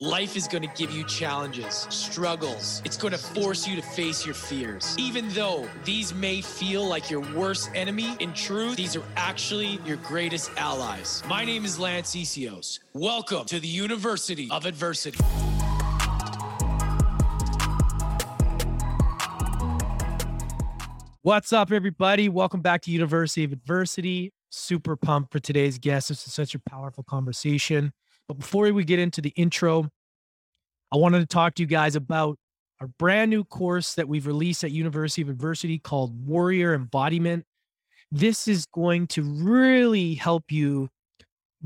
Life is going to give you challenges, struggles. It's going to force you to face your fears. Even though these may feel like your worst enemy, in truth, these are actually your greatest allies. My name is Lance Essihos. Welcome to the University of Adversity. What's up, everybody? Welcome back to University of Adversity. Super pumped for today's guest. This is such a powerful conversation. But before we get into the intro, I wanted to talk to you guys about our brand new course that we've released at University of Adversity called Warrior Embodiment. This is going to really help you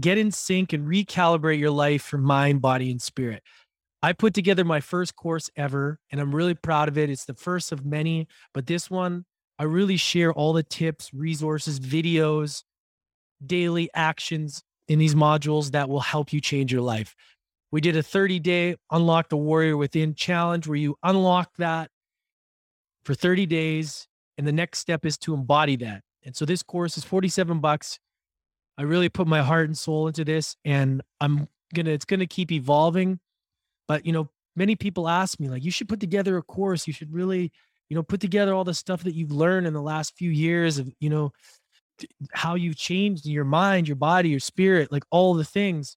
get in sync and recalibrate your life for mind, body, and spirit. I put together my first course ever, and I'm really proud of it. It's the first of many, but this one, I really share all the tips, resources, videos, daily actions in these modules that will help you change your life. We did a 30 day unlock the warrior within challenge where you unlock that for 30 days. And the next step is to embody that. And so this course is 47 bucks. I really put my heart and soul into this and I'm going to, it's going to keep evolving. But, you know, many people ask me, like, you should put together a course. You should really, you know, put together all the stuff that you've learned in the last few years of, you know, how you've changed your mind, your body, your spirit, like all the things.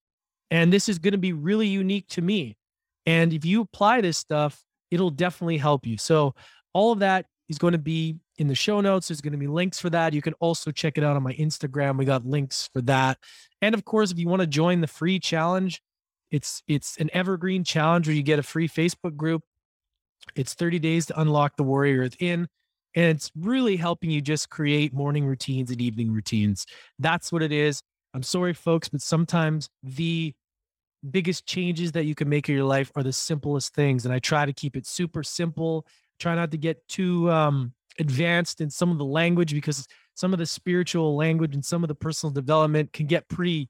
And this is going to be really unique to me. And if you apply this stuff, it'll definitely help you. So, all of that is going to be in the show notes. There's going to be links for that. You can also check it out on my Instagram. We got links for that. And of course, if you want to join the free challenge, it's it's an evergreen challenge where you get a free Facebook group. It's 30 days to unlock the warrior within. And it's really helping you just create morning routines and evening routines. That's what it is. I'm sorry, folks, but sometimes the biggest changes that you can make in your life are the simplest things. And I try to keep it super simple. Try not to get too um, advanced in some of the language because some of the spiritual language and some of the personal development can get pretty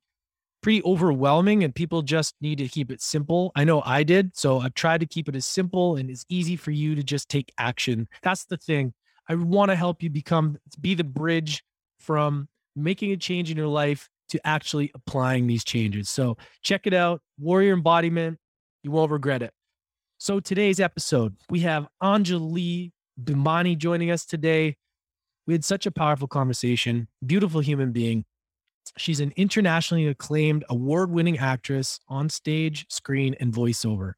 pretty overwhelming and people just need to keep it simple. I know I did. So I've tried to keep it as simple and as easy for you to just take action. That's the thing. I want to help you become be the bridge from making a change in your life to actually applying these changes. So check it out, Warrior Embodiment. You won't regret it. So today's episode, we have Anjali Bhimani joining us today. We had such a powerful conversation, beautiful human being. She's an internationally acclaimed award winning actress on stage, screen, and voiceover.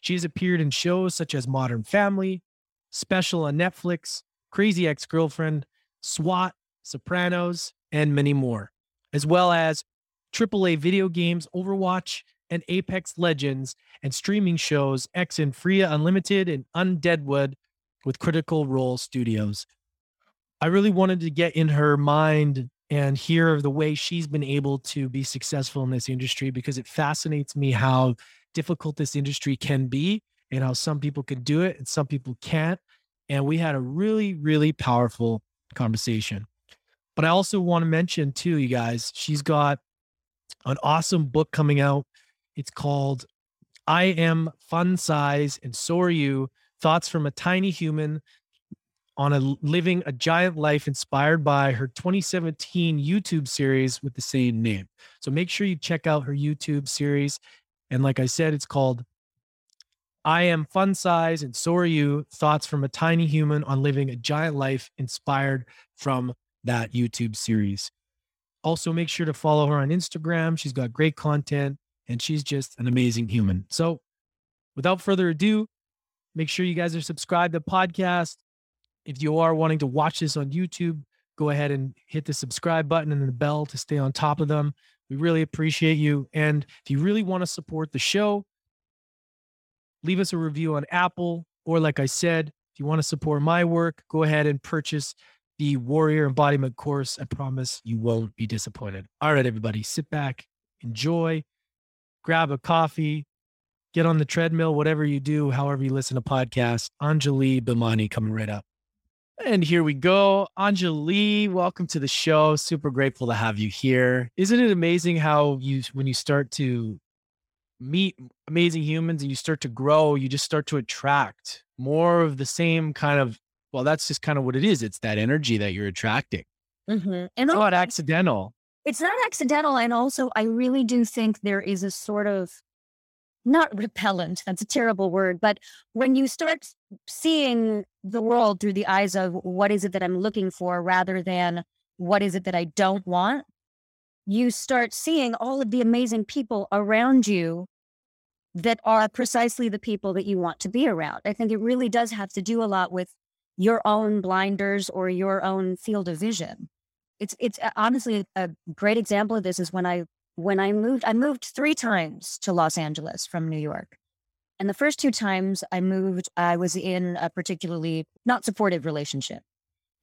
She has appeared in shows such as Modern Family, Special on Netflix, Crazy Ex Girlfriend, SWAT, Sopranos, and many more as well as AAA video games, Overwatch, and Apex Legends, and streaming shows Exandria Unlimited and Undeadwood with Critical Role Studios. I really wanted to get in her mind and hear the way she's been able to be successful in this industry because it fascinates me how difficult this industry can be and how some people can do it and some people can't. And we had a really, really powerful conversation. But I also want to mention too, you guys, she's got an awesome book coming out. It's called I Am Fun Size and So Are You Thoughts from a Tiny Human on a Living a Giant Life inspired by her 2017 YouTube series with the same name. So make sure you check out her YouTube series. And like I said, it's called I Am Fun Size and So Are You Thoughts from a Tiny Human on Living a Giant Life inspired from that YouTube series. Also, make sure to follow her on Instagram. She's got great content and she's just an amazing human. So, without further ado, make sure you guys are subscribed to the podcast. If you are wanting to watch this on YouTube, go ahead and hit the subscribe button and the bell to stay on top of them. We really appreciate you. And if you really want to support the show, leave us a review on Apple. Or, like I said, if you want to support my work, go ahead and purchase the Warrior Embodiment course. I promise you won't be disappointed. All right, everybody, sit back, enjoy, grab a coffee, get on the treadmill, whatever you do, however you listen to podcasts. Anjali Bhimani coming right up. And here we go. Anjali, welcome to the show. Super grateful to have you here. Isn't it amazing how you, when you start to meet amazing humans and you start to grow, you just start to attract more of the same kind of well, that's just kind of what it is. It's that energy that you're attracting. Mm-hmm. And it's not accidental. It's not accidental. And also, I really do think there is a sort of not repellent, that's a terrible word, but when you start seeing the world through the eyes of what is it that I'm looking for rather than what is it that I don't want, you start seeing all of the amazing people around you that are precisely the people that you want to be around. I think it really does have to do a lot with your own blinders or your own field of vision. It's it's uh, honestly a great example of this is when I when I moved I moved 3 times to Los Angeles from New York. And the first two times I moved I was in a particularly not supportive relationship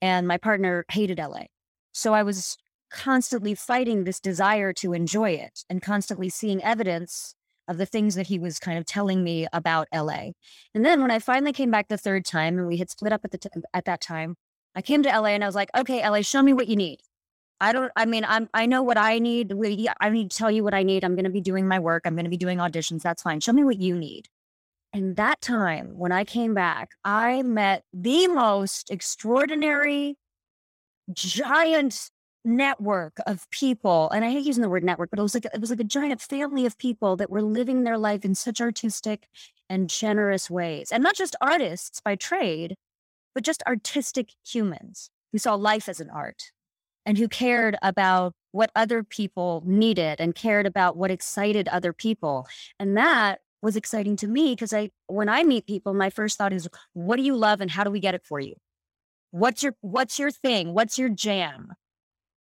and my partner hated LA. So I was constantly fighting this desire to enjoy it and constantly seeing evidence of the things that he was kind of telling me about LA. And then when I finally came back the third time and we had split up at the t- at that time, I came to LA and I was like, "Okay, LA, show me what you need." I don't I mean, I'm I know what I need. I need to tell you what I need. I'm going to be doing my work. I'm going to be doing auditions. That's fine. Show me what you need. And that time when I came back, I met the most extraordinary giant network of people and i hate using the word network but it was like it was like a giant family of people that were living their life in such artistic and generous ways and not just artists by trade but just artistic humans. Who saw life as an art and who cared about what other people needed and cared about what excited other people and that was exciting to me because i when i meet people my first thought is what do you love and how do we get it for you? What's your what's your thing? What's your jam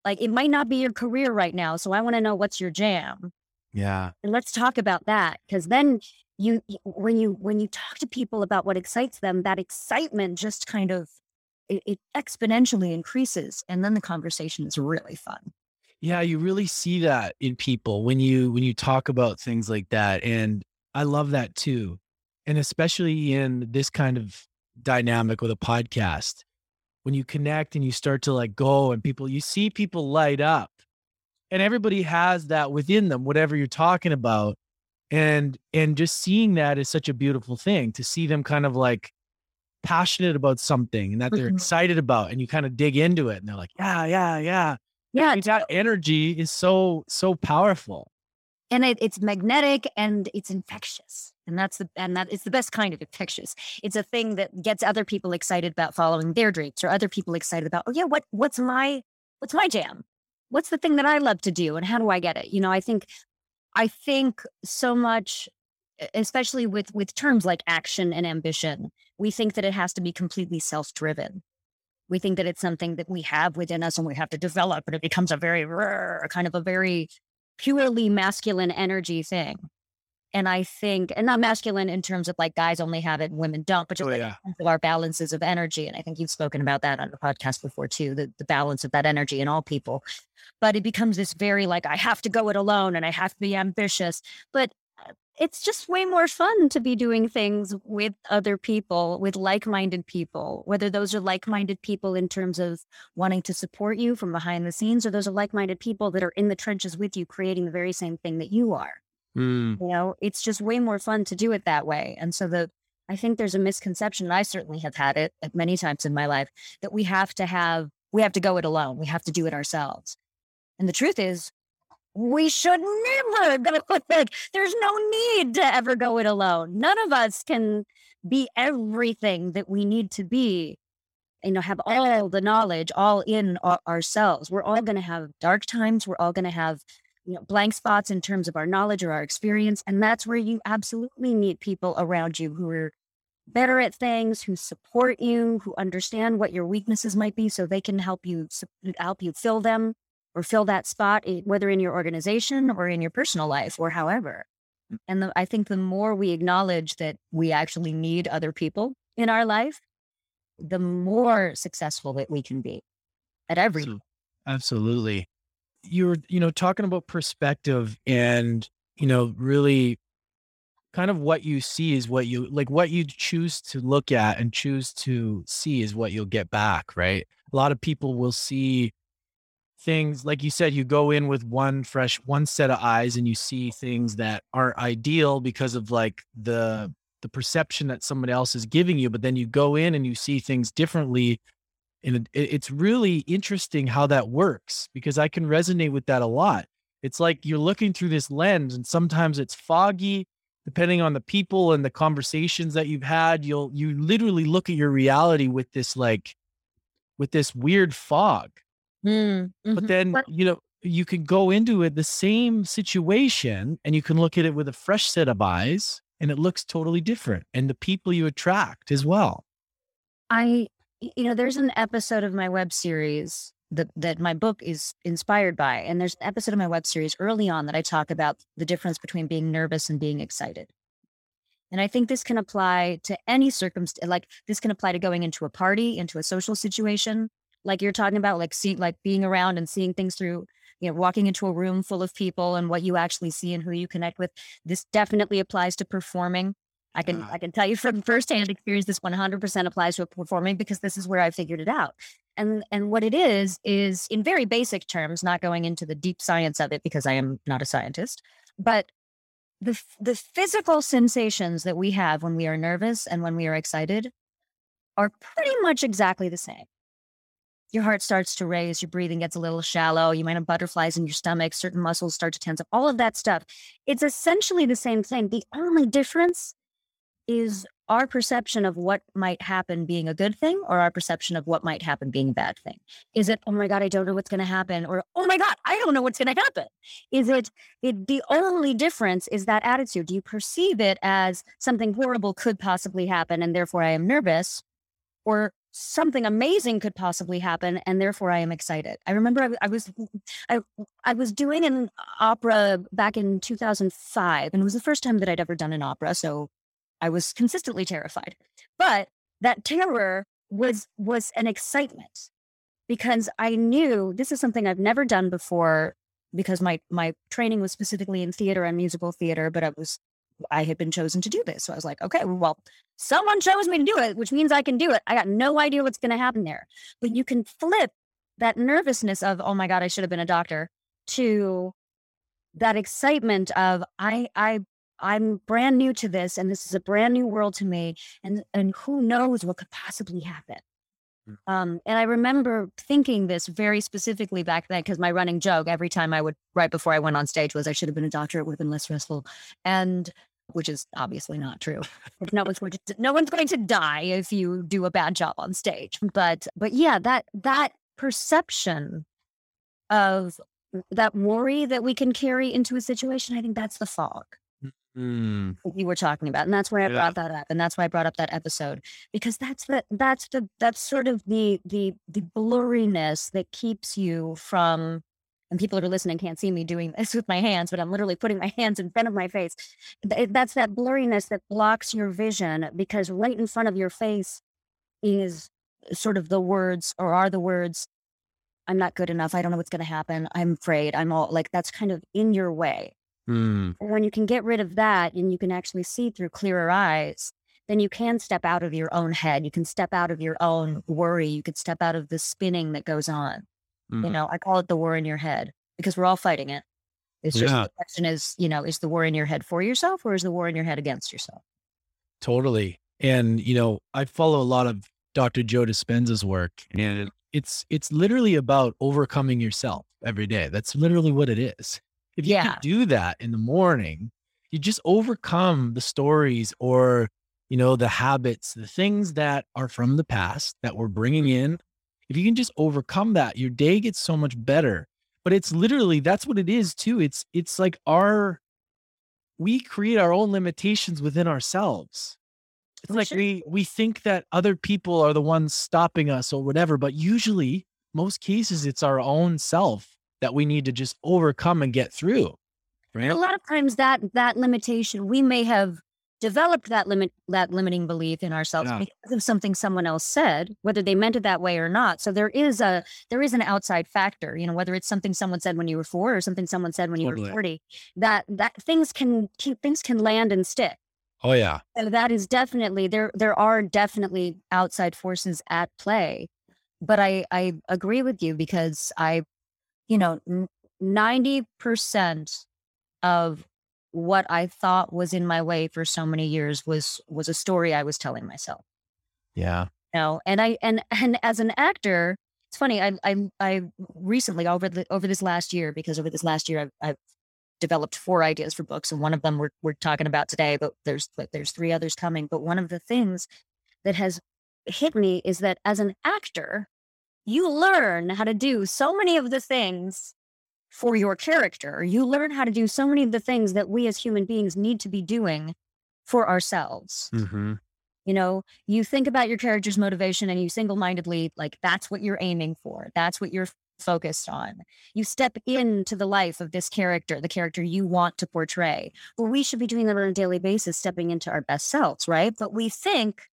like it might not be your career right now. So I want to know what's your jam. Yeah. And let's talk about that. Cause then you, when you, when you talk to people about what excites them, that excitement just kind of, it, it exponentially increases. And then the conversation is really fun. Yeah. You really see that in people when you, when you talk about things like that. And I love that too. And especially in this kind of dynamic with a podcast when you connect and you start to like go and people you see people light up. And everybody has that within them whatever you're talking about. And and just seeing that is such a beautiful thing to see them kind of like passionate about something and that they're mm-hmm. excited about and you kind of dig into it and they're like yeah yeah yeah. Yeah. that energy is so so powerful. And it, it's magnetic and it's infectious and that's the and that is the best kind of infectious. It's a thing that gets other people excited about following their dreams or other people excited about oh yeah what what's my what's my jam? What's the thing that i love to do and how do i get it? You know i think i think so much especially with with terms like action and ambition we think that it has to be completely self-driven. We think that it's something that we have within us and we have to develop and it becomes a very kind of a very purely masculine energy thing and I think, and not masculine in terms of like guys only have it, women don't, but just oh, like yeah. our balances of energy. And I think you've spoken about that on the podcast before too, the, the balance of that energy in all people. But it becomes this very like, I have to go it alone and I have to be ambitious. But uh, it's just way more fun to be doing things with other people, with like minded people, whether those are like minded people in terms of wanting to support you from behind the scenes, or those are like minded people that are in the trenches with you, creating the very same thing that you are. Mm. You know, it's just way more fun to do it that way. And so the I think there's a misconception, I certainly have had it many times in my life, that we have to have we have to go it alone. We have to do it ourselves. And the truth is, we should never go like there's no need to ever go it alone. None of us can be everything that we need to be you know have all the knowledge all in ourselves we're all going to have dark times we're all going to have you know, blank spots in terms of our knowledge or our experience. And that's where you absolutely need people around you who are better at things, who support you, who understand what your weaknesses might be so they can help you help you fill them or fill that spot, whether in your organization or in your personal life or however. Mm. And the, I think the more we acknowledge that we actually need other people in our life, the more successful that we can be at every. Absolutely you're you know talking about perspective and you know really kind of what you see is what you like what you choose to look at and choose to see is what you'll get back right? A lot of people will see things like you said you go in with one fresh one set of eyes and you see things that aren't ideal because of like the the perception that somebody else is giving you but then you go in and you see things differently and it's really interesting how that works because I can resonate with that a lot. It's like you're looking through this lens and sometimes it's foggy depending on the people and the conversations that you've had, you'll you literally look at your reality with this like with this weird fog. Mm, But mhm. then, you know, you can go into it the same situation and you can look at it with a fresh set of eyes and it looks totally different. And the people you attract as well. I, you know, there's an episode of my web series that that my book is inspired by, and there's an episode of my web series early on that I talk about the difference between being nervous and being excited. And I think this can apply to any circumstance. Like this can apply to going into a party, into a social situation, like you're talking about, like see, like being around and seeing things through. You know, walking into a room full of people and what you actually see and who you connect with. This definitely applies to performing. I can Ah. I can tell you from firsthand experience this 100% applies to performing because this is where I figured it out. And and what it is is in very basic terms, not going into the deep science of it because I am not a scientist, but the the physical sensations that we have when we are nervous and when we are excited are pretty much exactly the same. Your heart starts to race, your breathing gets a little shallow, you might have butterflies in your stomach, certain muscles start to tense up, all of that stuff. It's essentially the same thing. The only difference is our perception of what might happen being a good thing or our perception of what might happen being a bad thing. Is it, oh my God, I don't know what's going to happen? Or, oh my God, I don't know what's going to happen? Is it, it, the only difference is that attitude. Do you perceive it as something horrible could possibly happen and therefore I am nervous? Or something amazing could possibly happen and therefore I am excited. I remember I was I I was doing an opera back in 2005 and it was the first time that I'd ever done an opera so I was consistently terrified. But that terror was was an excitement because I knew this is something I've never done before because my my training was specifically in theater and musical theater but I was I had been chosen to do this. So I was like, okay, well, someone chose me to do it, which means I can do it. I got no idea what's going to happen there. But you can flip that nervousness of, oh my God, I should have been a doctor to that excitement of I I I'm brand new to this and this is a brand new world to me and and who knows what could possibly happen. Mm. Um, and I remember thinking this very specifically back then because my running joke every time I would right before I went on stage was I should have been a doctor. It would have been less stressful, and which is obviously not true. no one's going to no one's going to die if you do a bad job on stage. But but yeah, that that perception of that worry that we can carry into a situation, I think that's the fog Mm, you were talking about. And that's why I Yeah. brought that up. And that's why I brought up that episode. Because that's the that's the that's sort of the the the blurriness that keeps you from and people that are listening can't see me doing this with my hands, but I'm literally putting my hands in front of my face. That's that blurriness that blocks your vision because right in front of your face is sort of the words or are the words, I'm not good enough. I don't know what's going to happen. I'm afraid. I'm all like, that's kind of in your way. Mm, when you can get rid of that and you can actually see through clearer eyes, then you can step out of your own head. You can step out of your own worry. You can step out of the spinning that goes on. You mm. know, I call it the war in your head because we're all fighting it. It's just Yeah. the question is, you know, is the war in your head for yourself or is the war in your head against yourself? Totally. And you know, I follow a lot of Dr. Joe Dispenza's work, and it's it's literally about overcoming yourself every day. That's literally what it is. If you Yeah. can do that in the morning, you just overcome the stories or you know the habits, the things that are from the past that we're bringing mm-hmm. in. If you can just overcome that, your day gets so much better. But it's literally that's what it is too. It's it's like our we create our own limitations within ourselves. It's We like should. we we think that other people are the ones stopping us or whatever, but usually most cases it's our own self that we need to just overcome and get through. Right? a lot of times that that limitation we may have developed that limit that limiting belief in ourselves Yeah. because of something someone else said whether they meant it that way or not so there is a there is an outside factor you know whether it's something someone said when you were 4 or something someone said when you Totally. were 40 that that things can things can land and stick Oh yeah. so that is definitely there there are definitely outside forces at play but i i agree with you because i you know 90% of what i thought was in my way for so many years was was a story i was telling myself Yeah. you know and i and and as an actor it's funny i i i recently over the over this last year because over this last year i've, I've developed four ideas for books, and one of them we're we're talking about today. But there's but there's three others coming. But one of the things that has hit me is that as an actor, you learn how to do so many of the things for your character. You learn how to do so many of the things that we as human beings need to be doing for ourselves. Mm-hmm. You know, you think about your character's motivation and you single mindedly, like, that's what you're aiming for. That's what you're focused on. You step into the life of this character, the character you want to portray. Well, we should be doing that on a daily basis, stepping into our best selves, right? But we think,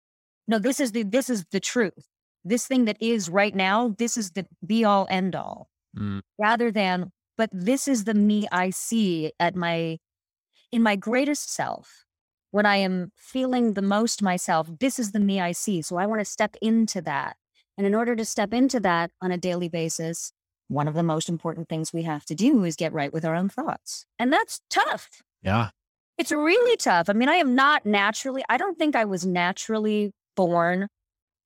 no, this is the this is the truth. This thing that is right now, this is the be all end all. Mm. Rather than, but this is the me I see at my in my greatest self when I am feeling the most myself, this is the me I see. So I want to step into that. And in order to step into that on a daily basis, one of the most important things we have to do is get right with our own thoughts. And that's tough. Yeah. It's really tough. I mean, I am not naturally, I don't think I was naturally born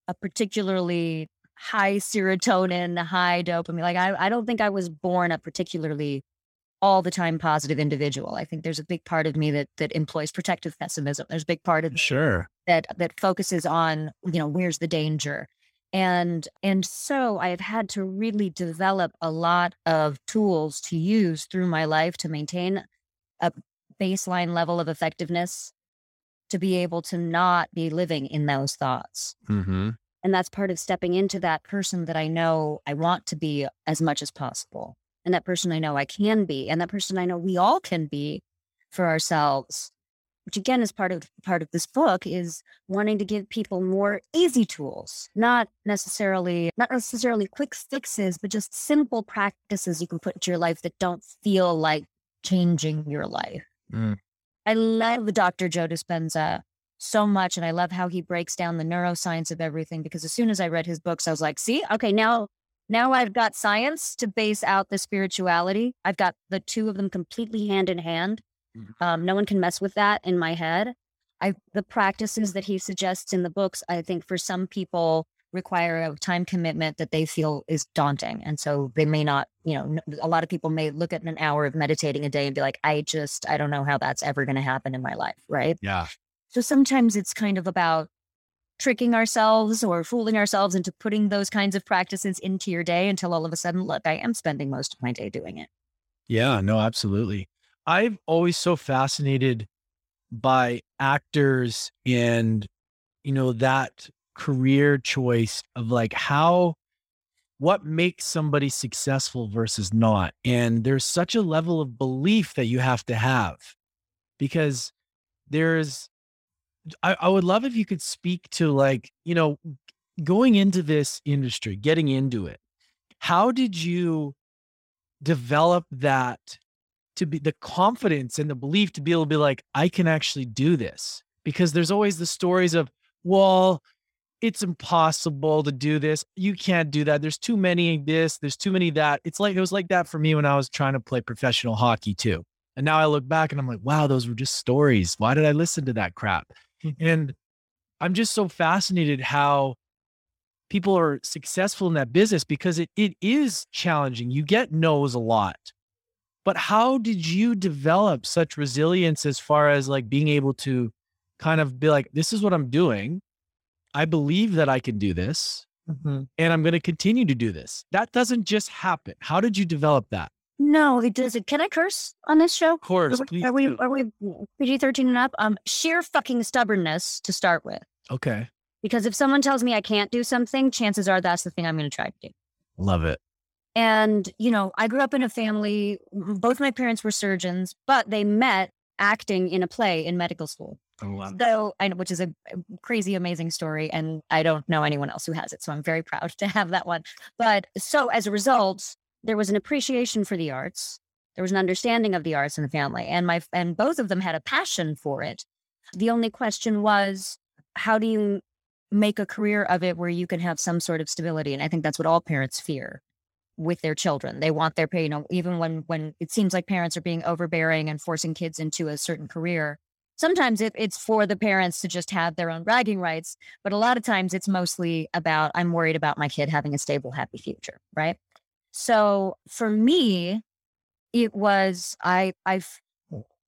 a particularly high serotonin, high dopamine. Like, I, I don't think I was born a particularly all the time positive individual. I think there's a big part of me that that employs protective pessimism. There's a big part of sure that that focuses on, you know, where's the danger. And and so I have had to really develop a lot of tools to use through my life to maintain a baseline level of effectiveness to be able to not be living in those thoughts. Mm-hmm. And that's part of stepping into that person that I know I want to be as much as possible and that person I know I can be, and that person I know we all can be for ourselves. Which again is part of part of this book is wanting to give people more easy tools, not necessarily not necessarily quick fixes, but just simple practices you can put into your life that don't feel like changing your life. Mm. I love Dr. Joe Dispenza so much, and I love how he breaks down the neuroscience of everything. Because as soon as I read his books, I was like, "See, okay, now now I've got science to base out the spirituality. I've got the two of them completely hand in hand. Mm-hmm. Um, no one can mess with that in my head. I the practices that he suggests in the books, I think for some people require a time commitment that they feel is daunting, and so they may not. You know, a lot of people may look at an hour of meditating a day and be like, "I just, I don't know how that's ever going to happen in my life." Right? Yeah. So sometimes it's kind of about tricking ourselves or fooling ourselves into putting those kinds of practices into your day until all of a sudden, look, I am spending most of my day doing it. Yeah, no, absolutely. I've always so fascinated by actors and, you know, that career choice of like how, what makes somebody successful versus not. And there's such a level of belief that you have to have because there's I, I would love if you could speak to like, you know, going into this industry, getting into it. How did you develop that to be the confidence and the belief to be able to be like, I can actually do this? Because there's always the stories of, well, it's impossible to do this. You can't do that. There's too many this, there's too many that. It's like it was like that for me when I was trying to play professional hockey too. And now I look back and I'm like, wow, those were just stories. Why did I listen to that crap? And I'm just so fascinated how people are successful in that business because it, it is challenging. You get no's a lot. But how did you develop such resilience as far as like being able to kind of be like, this is what I'm doing. I believe that I can do this mm-hmm. and I'm going to continue to do this. That doesn't just happen. How did you develop that? No, it doesn't. Can I curse on this show? Of course. Are we, are we, are we PG 13 and up? Um, sheer fucking stubbornness to start with. Okay. Because if someone tells me I can't do something, chances are that's the thing I'm going to try to do. Love it. And, you know, I grew up in a family, both my parents were surgeons, but they met acting in a play in medical school. Oh. So, I which is a crazy, amazing story. And I don't know anyone else who has it. So I'm very proud to have that one. But so as a result, there was an appreciation for the arts. There was an understanding of the arts in the family, and my and both of them had a passion for it. The only question was, how do you make a career of it where you can have some sort of stability? And I think that's what all parents fear with their children. They want their, pay, you know, even when when it seems like parents are being overbearing and forcing kids into a certain career. Sometimes it, it's for the parents to just have their own bragging rights, but a lot of times it's mostly about I'm worried about my kid having a stable, happy future, right? So for me, it was I I've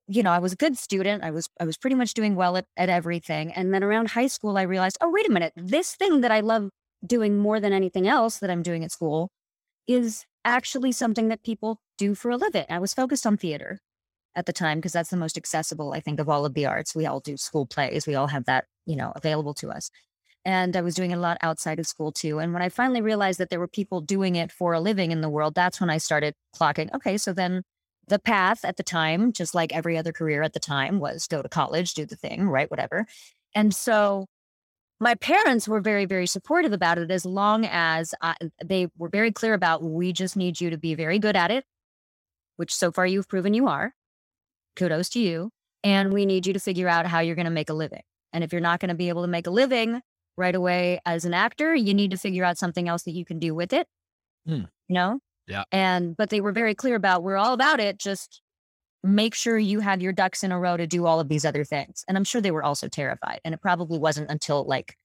you know, I was a good student. I was I was pretty much doing well at, at everything. And then around high school, I realized, oh, wait a minute, this thing that I love doing more than anything else that I'm doing at school is actually something that people do for a living. I was focused on theater at the time because that's the most accessible, I think, of all of the arts. We all do school plays. We all have that, you know, available to us. And I was doing a lot outside of school too. And when I finally realized that there were people doing it for a living in the world, that's when I started clocking, okay, so then the path at the time, just like every other career at the time, was go to college, do the thing, right? Whatever. And so my parents were very, very supportive about it as long as I, they were very clear about we just need you to be very good at it, which so far you've proven you are. Kudos to you. And we need you to figure out how you're going to make a living. And if you're not going to be able to make a living right away as an actor, you need to figure out something else that you can do with it. Hmm. You know? Yeah. And, but they were very clear about we're all about it. Just make sure you have your ducks in a row to do all of these other things. And I'm sure they were also terrified. And it probably wasn't until like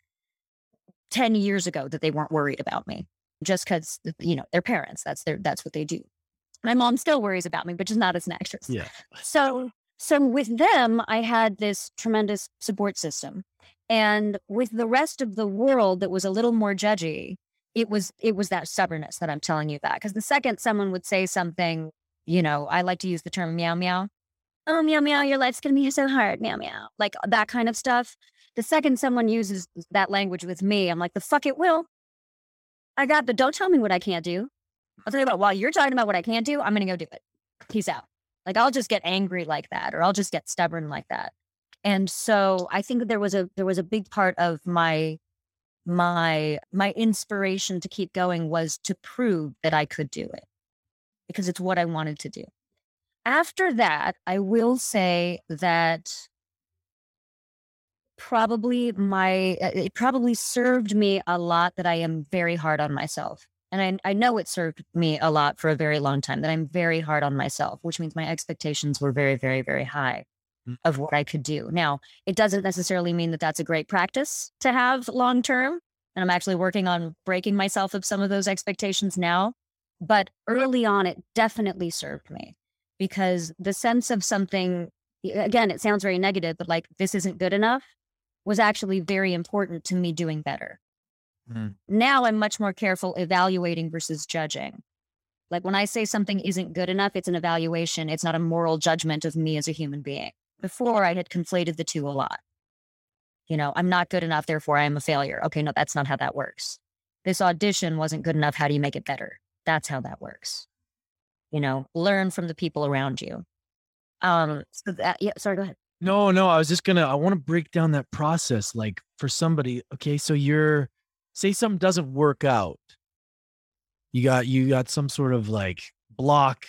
10 years ago that they weren't worried about me just because, you know, their parents, that's their, that's what they do. My mom still worries about me, but just not as an actress. Yeah. So, so with them, I had this tremendous support system. And with the rest of the world that was a little more judgy, it was it was that stubbornness that I'm telling you that. Because the second someone would say something you know, I like to use the term meow meow. Oh, meow meow, your life's going to be so hard, meow meow. Like uh, that kind of stuff. The second someone uses that language with me, I'm like, the fuck it will. I got the don't tell me what I can't do. I'll tell you about while you're talking about what I can't do, I'm going to go do it. Peace out. Like I'll just get angry like that or I'll just get stubborn like that. And so I think there was a there was a big part of my my my inspiration to keep going was to prove that I could do it because it's what I wanted to do. After that, I will say that probably my it probably served me a lot that I am very hard on myself. And I, I know it served me a lot for a very long time that I'm very hard on myself, which means my expectations were very, very, very high Mm. of what I could do. Now, it doesn't necessarily mean that that's a great practice to have long term. And I'm actually working on breaking myself of some of those expectations now. But early on, it definitely served me because the sense of something, again, it sounds very negative, but like this isn't good enough was actually very important to me doing better. Mm. Now I'm much more careful evaluating versus judging. Like when I say something isn't good enough, it's an evaluation. It's not a moral judgment of me as a human being. Before I had conflated the two a lot. You know, I'm not good enough, therefore I am a failure. Okay, no, that's not how that works. This audition wasn't good enough. How do you make it better? That's how that works. You know, learn from the people around you. Um, so that, yeah, sorry, go ahead. No, no, I was just gonna I want to break down that process. Like for somebody, okay, so you're say something doesn't work out. You got you got some sort of like block,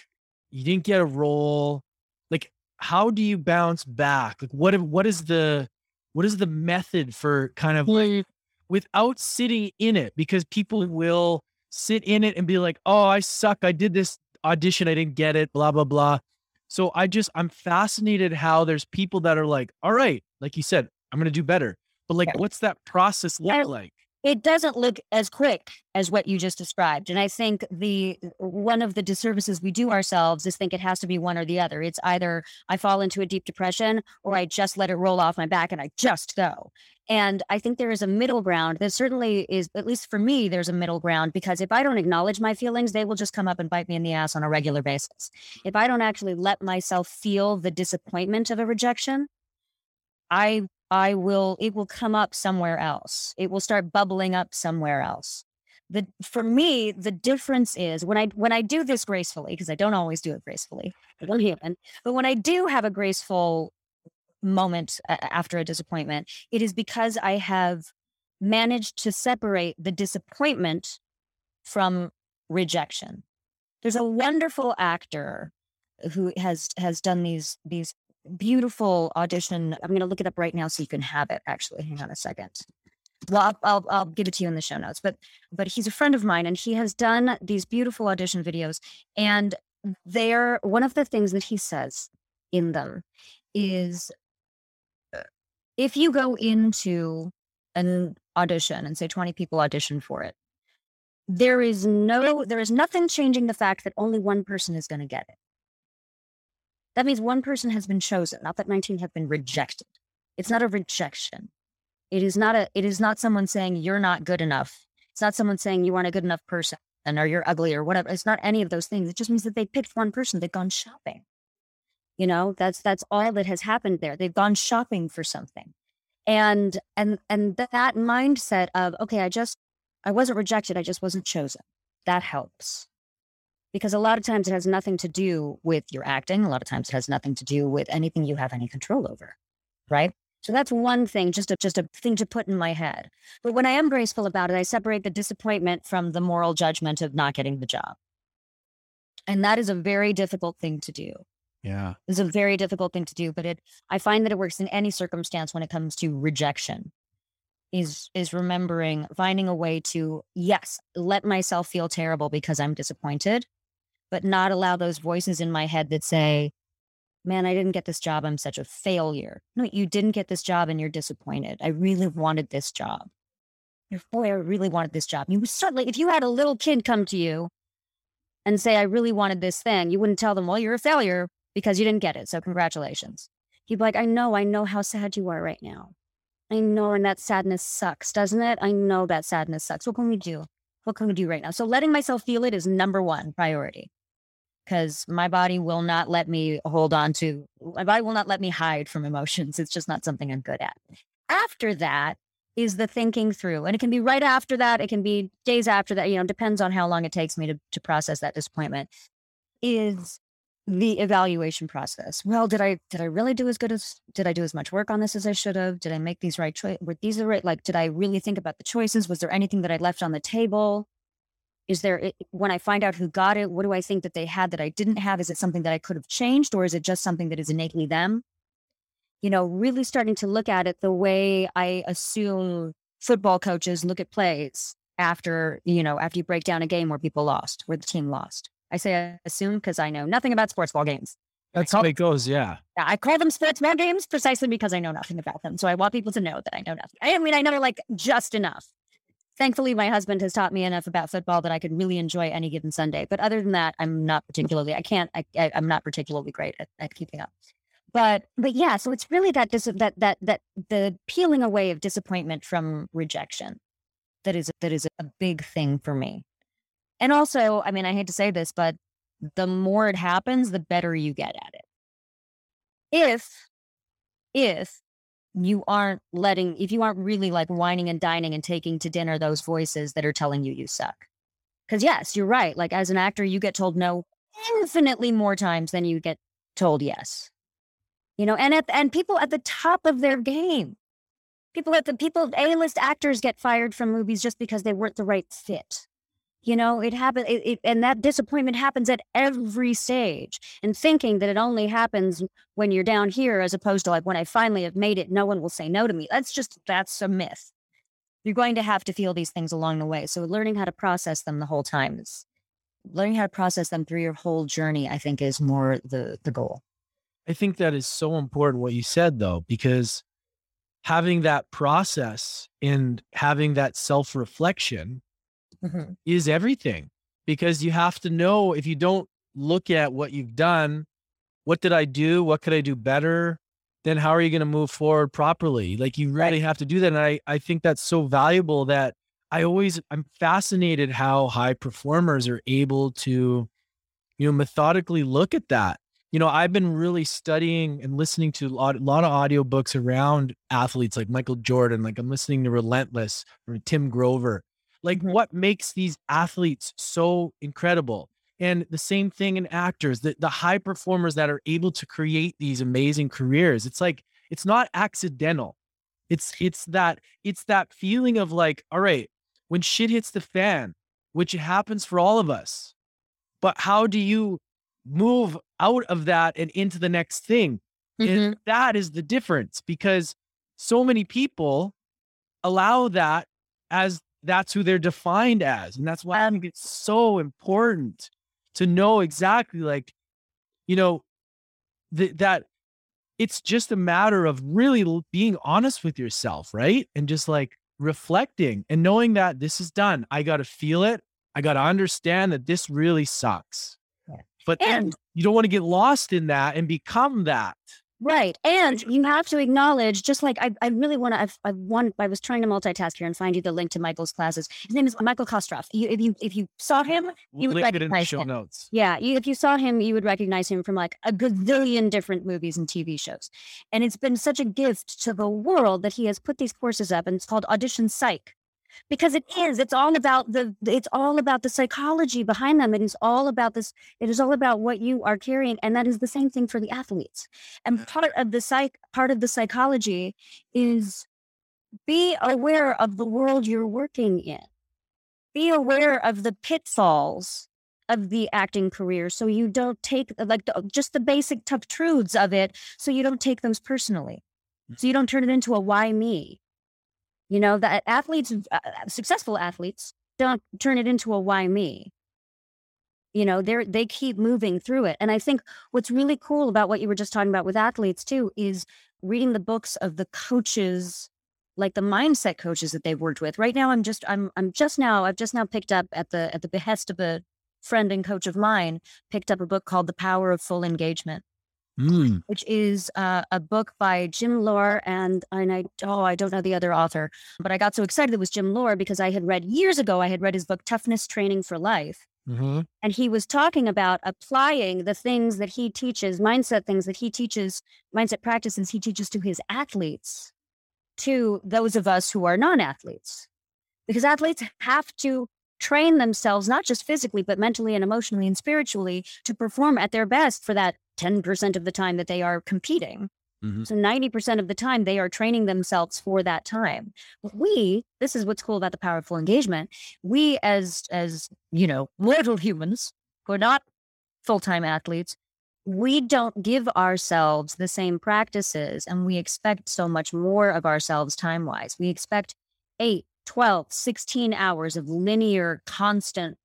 you didn't get a role. Like, how do you bounce back? Like what if- what is the what is the method for kind of like without sitting in it? Because people will sit in it and be like, oh, I suck. I did this audition, I didn't get it, blah, blah, blah. So I just I'm fascinated how there's people that are like, all right, like you said, I'm gonna do better. But like, what's that process look like? It doesn't look as quick as what you just described and i think the one of the disservices we do ourselves is think it has to be one or the other. It's either i fall into a deep depression or i just let it roll off my back and i just go and i think there is a middle ground that certainly is at least for me there's a middle ground because if i don't acknowledge my feelings they will just come up and bite me in the ass on a regular basis. If i don't actually let myself feel the disappointment of a rejection i I will it will come up somewhere else. It will start bubbling up somewhere else. The for me, the difference is when I when I do this gracefully, because I don't always do it gracefully. I'm human. But when I do have a graceful moment after a disappointment, it is because I have managed to separate the disappointment from rejection. There's a wonderful actor who has has done these these beautiful audition. I'm going to look it up right now so you can have it. Actually, hang on a second. Well, I'll, I'll I'll give it to you in the show notes. But but he's a friend of mine, and he has done these beautiful audition videos. And they're one of the things that he says in them is uh, if you go into an audition and say 20 people audition for it there is no there is nothing changing the fact that only one person is going to get it That means one person has been chosen, not that 19 have been rejected. It's not a rejection. It is not a it is not someone saying you're not good enough. It's not someone saying you aren't a good enough person and or you're ugly or whatever. It's not any of those things. It just means that they picked one person. They've gone shopping. You know, that's that's all that has happened there. They've gone shopping for something. And and and that mindset of, okay, I just I wasn't rejected, I just wasn't chosen. That helps because a lot of times it has nothing to do with your acting. A lot of times it has nothing to do with anything you have any control over, right? So that's one thing, just a, just a thing to put in my head. But when I am graceful about it, I separate the disappointment from the moral judgment of not getting the job. And that is a very difficult thing to do. Yeah. It's a very difficult thing to do, but it I find that it works in any circumstance when it comes to rejection. Is is remembering finding a way to yes, let myself feel terrible because I'm disappointed, but not allow those voices in my head that say, man, I didn't get this job. I'm such a failure. No, you didn't get this job and you're disappointed. I really wanted this job. Boy, I really wanted this job. You certainly, if you had a little kid come to you and say, I really wanted this thing, you wouldn't tell them, well, you're a failure because you didn't get it. So congratulations. You'd be like, I know, I know how sad you are right now. I know, and that sadness sucks, doesn't it? I know that sadness sucks. What can we do? What can we do right now? So letting myself feel it is number one priority because my body will not let me hold on to my body will not let me hide from emotions it's just not something i'm good at. After that is the thinking through and it can be right after that it can be days after that you know depends on how long it takes me to, to process that disappointment is the evaluation process. Well did i did i really do as good as did i do as much work on this as i should have? Did i make these right choices were these the right like did i really think about the choices? Was there anything that i left on the table is there when i find out who got it what do i think that they had that i didn't have? Is it something that i could have changed or is it just something that is innately them? You know really starting to look at it the way i assume football coaches look at plays after you know after you break down a game where people lost where the team lost. I say I assume because i know nothing about sports ball games. That's how it goes yeah. I call them sports ball games precisely because i know nothing about them so i want people to know that i know nothing i mean i know like just enough thankfully my husband has taught me enough about football that I could really enjoy any given Sunday. But other than that, I'm not particularly, I can't, I, I, am not particularly great at, at keeping up. But, but yeah, so it's really that, dis- that, that, that the peeling away of disappointment from rejection that is, that is a big thing for me. And also, I mean, I hate to say this, but the more it happens, the better you get at it. If, if you aren't letting, if you aren't really like wining and dining and taking to dinner those voices that are telling you you suck. Because, yes, you're right. Like, as an actor, you get told no infinitely more times than you get told yes. You know, and at, and people at the top of their game, people at the people, A list actors get fired from movies just because they weren't the right fit. You know, it it, and that disappointment happens at every stage. And thinking that it only happens when you're down here, as opposed to like when I finally have made it, no one will say no to me. That's just, that's a myth. You're going to have to feel these things along the way. So learning how to process them the whole time is learning how to process them through your whole journey, I think is more the, the goal. I think that is so important what you said though, because having that process and having that self reflection mm-hmm. is everything because you have to know if you don't look at what you've done, what did I do? What could I do better? Then how are you going to move forward properly? Like you really right. have to do that. And I, I think that's so valuable that I always, I'm fascinated how high performers are able to, you know, methodically look at that. You know, I've been really studying and listening to a lot, a lot of audiobooks around athletes like Michael Jordan. Like I'm listening to Relentless from Tim Grover like mm-hmm. what makes these athletes so incredible? And the same thing in actors, the, the high performers that are able to create these amazing careers. It's like, it's not accidental. It's it's that it's that feeling of like, all right, when shit hits the fan, which happens for all of us. But how do you move out of that and into the next thing? Mm-hmm. And that is the difference because so many people allow that as that's who they're defined as. And that's why I think it's so important to know exactly like, you know, th- that it's just a matter of really being honest with yourself, right? And just like reflecting and knowing that this is done. I got to feel it. I got to understand that this really sucks. But and you don't want to get lost in that and become that. Right. And you have to acknowledge, just like I, I really want to, I've, I've one, I was trying to multitask here and find you the link to Michael's classes. His name is Michael Kostroff. You, if you, if you saw him, you would Link it in recognize show him. notes. Yeah. You, if you saw him, you would recognize him from like a gazillion different movies and TV shows. And it's been such a gift to the world that he has put these courses up and it's called Audition Psych. Because it is, it's all about the, it's all about the psychology behind them. It is all about this, it is all about what you are carrying. And that is the same thing for the athletes. And part of the psych, part of the psychology is be aware of the world you're working in. Be aware of the pitfalls of the acting career so you don't take like the, just the basic tough truths of it so you don't take those personally. Hmm. So you don't turn it into a why me. You know, that athletes, uh, successful athletes don't turn it into a why me. You know, they're they keep moving through it. And I think what's really cool about what you were just talking about with athletes too is reading the books of the coaches like the mindset coaches that they've worked with. Right now I'm just I'm I'm just now I've just now picked up at the at the behest of a friend and coach of mine, picked up a book called The Power of Full Engagement, Mm. which is uh, a book by Jim Loehr and and I oh I don't know the other author, but I got so excited it was Jim Loehr because I had read years ago I had read his book Toughness Training for Life. hmm And he was talking about applying the things that he teaches, mindset things that he teaches, mindset practices he teaches to his athletes, to those of us who are non athletes. Because athletes have to train themselves, not just physically, but mentally and emotionally and spiritually to perform at their best for that 10% of the time that they are competing. Mhm. So 90% of the time they are training themselves for that time. But we, this is what's cool about the powerful engagement. We as as, you know, mortal humans who are not full-time athletes, we don't give ourselves the same practices and we expect so much more of ourselves time-wise. We expect 8, 12, 16 hours of linear constant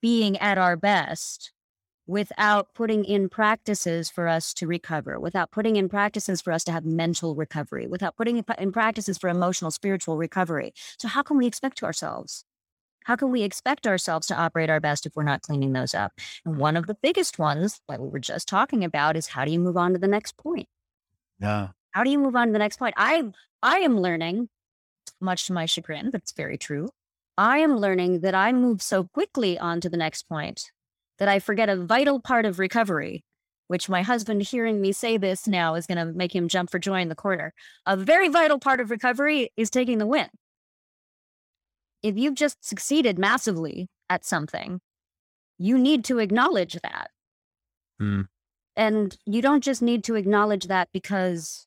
being at our best without putting in practices for us to recover, without putting in practices for us to have mental recovery, without putting in- practices for emotional, spiritual recovery. So, how can we expect to ourselves? How can we expect ourselves to operate our best if we're not cleaning those up? And one of the biggest ones, like we were just talking about, is how do you move on to the next point? Yeah. How do you move on to the next point? I I am learning, much to my chagrin, but it's very true. I am learning that I move so quickly on to the next point that I forget a vital part of recovery, which my husband hearing me say this now is going to make him jump for joy in the corner. A very vital part of recovery is taking the win. If you've just succeeded massively at something, you need to acknowledge that. Hmm. And you don't just need to acknowledge that because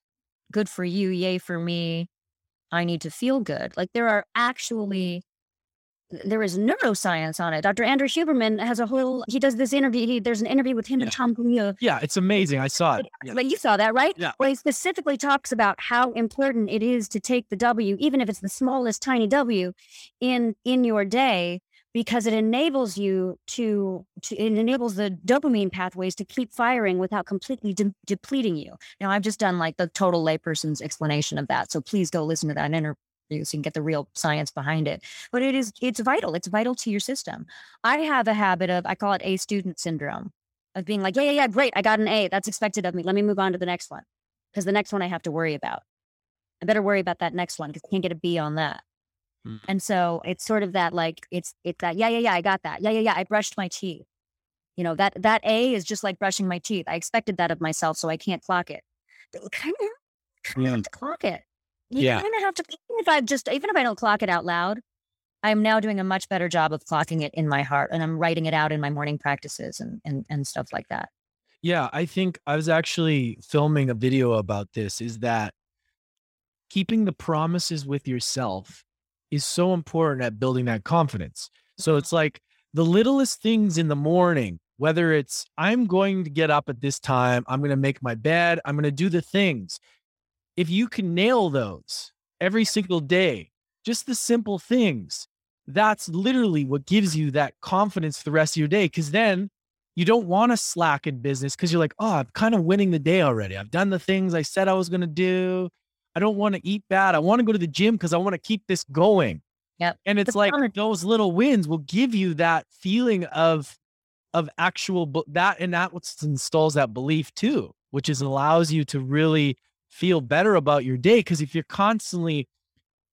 good for you, yay for me. I need to feel good. Like there are actually there is neuroscience on it. Dr. Andrew Huberman has a whole he does this interview. He, there's an interview with him Yeah. and Tom Green. Yeah, it's amazing. I saw it. Yeah. But you saw that, right? Yeah. Well, he specifically talks about how important it is to take the W, even if it's the smallest tiny W, in in your day, because it enables you to, to it enables the dopamine pathways to keep firing without completely de- depleting you. Now, I've just done like the total layperson's explanation of that, so please go listen to that interview so you can get the real science behind it. But it is it's vital. It's vital to your system. I have a habit of I call it A student syndrome of being like, yeah, yeah, yeah, great. I got an A. That's expected of me. Let me move on to the next one. Because the next one I have to worry about. I better worry about that next one because I can't get a B on that. Mm. And so it's sort of that like it's it's that, yeah, yeah, yeah, I got that. Yeah, yeah, yeah. I brushed my teeth. You know, that that A is just like brushing my teeth. I expected that of myself, so I can't clock it. But you kind of, kind of Yeah. have to clock it. You Yeah. kind of have to even if I just even if I don't clock it out loud, I'm now doing a much better job of clocking it in my heart and I'm writing it out in my morning practices and and, and stuff like that. Yeah, I think I was actually filming a video about this is that keeping the promises with yourself is so important at building that confidence. So mm-hmm. it's like the littlest things in the morning, whether it's I'm going to get up at this time, I'm going to make my bed, I'm going to do the things. If you can nail those every single day, just the simple things, that's literally what gives you that confidence the rest of your day. Cause then you don't want to slack in business because you're like, oh, I'm kind of winning the day already. I've done the things I said I was going to do. I don't want to eat bad. I want to go to the gym because I want to keep this going. Yep. And it's The like those little wins will give you that feeling of of actual that and that what installs that belief too, which is allows you to really feel better about your day. Cause if you're constantly,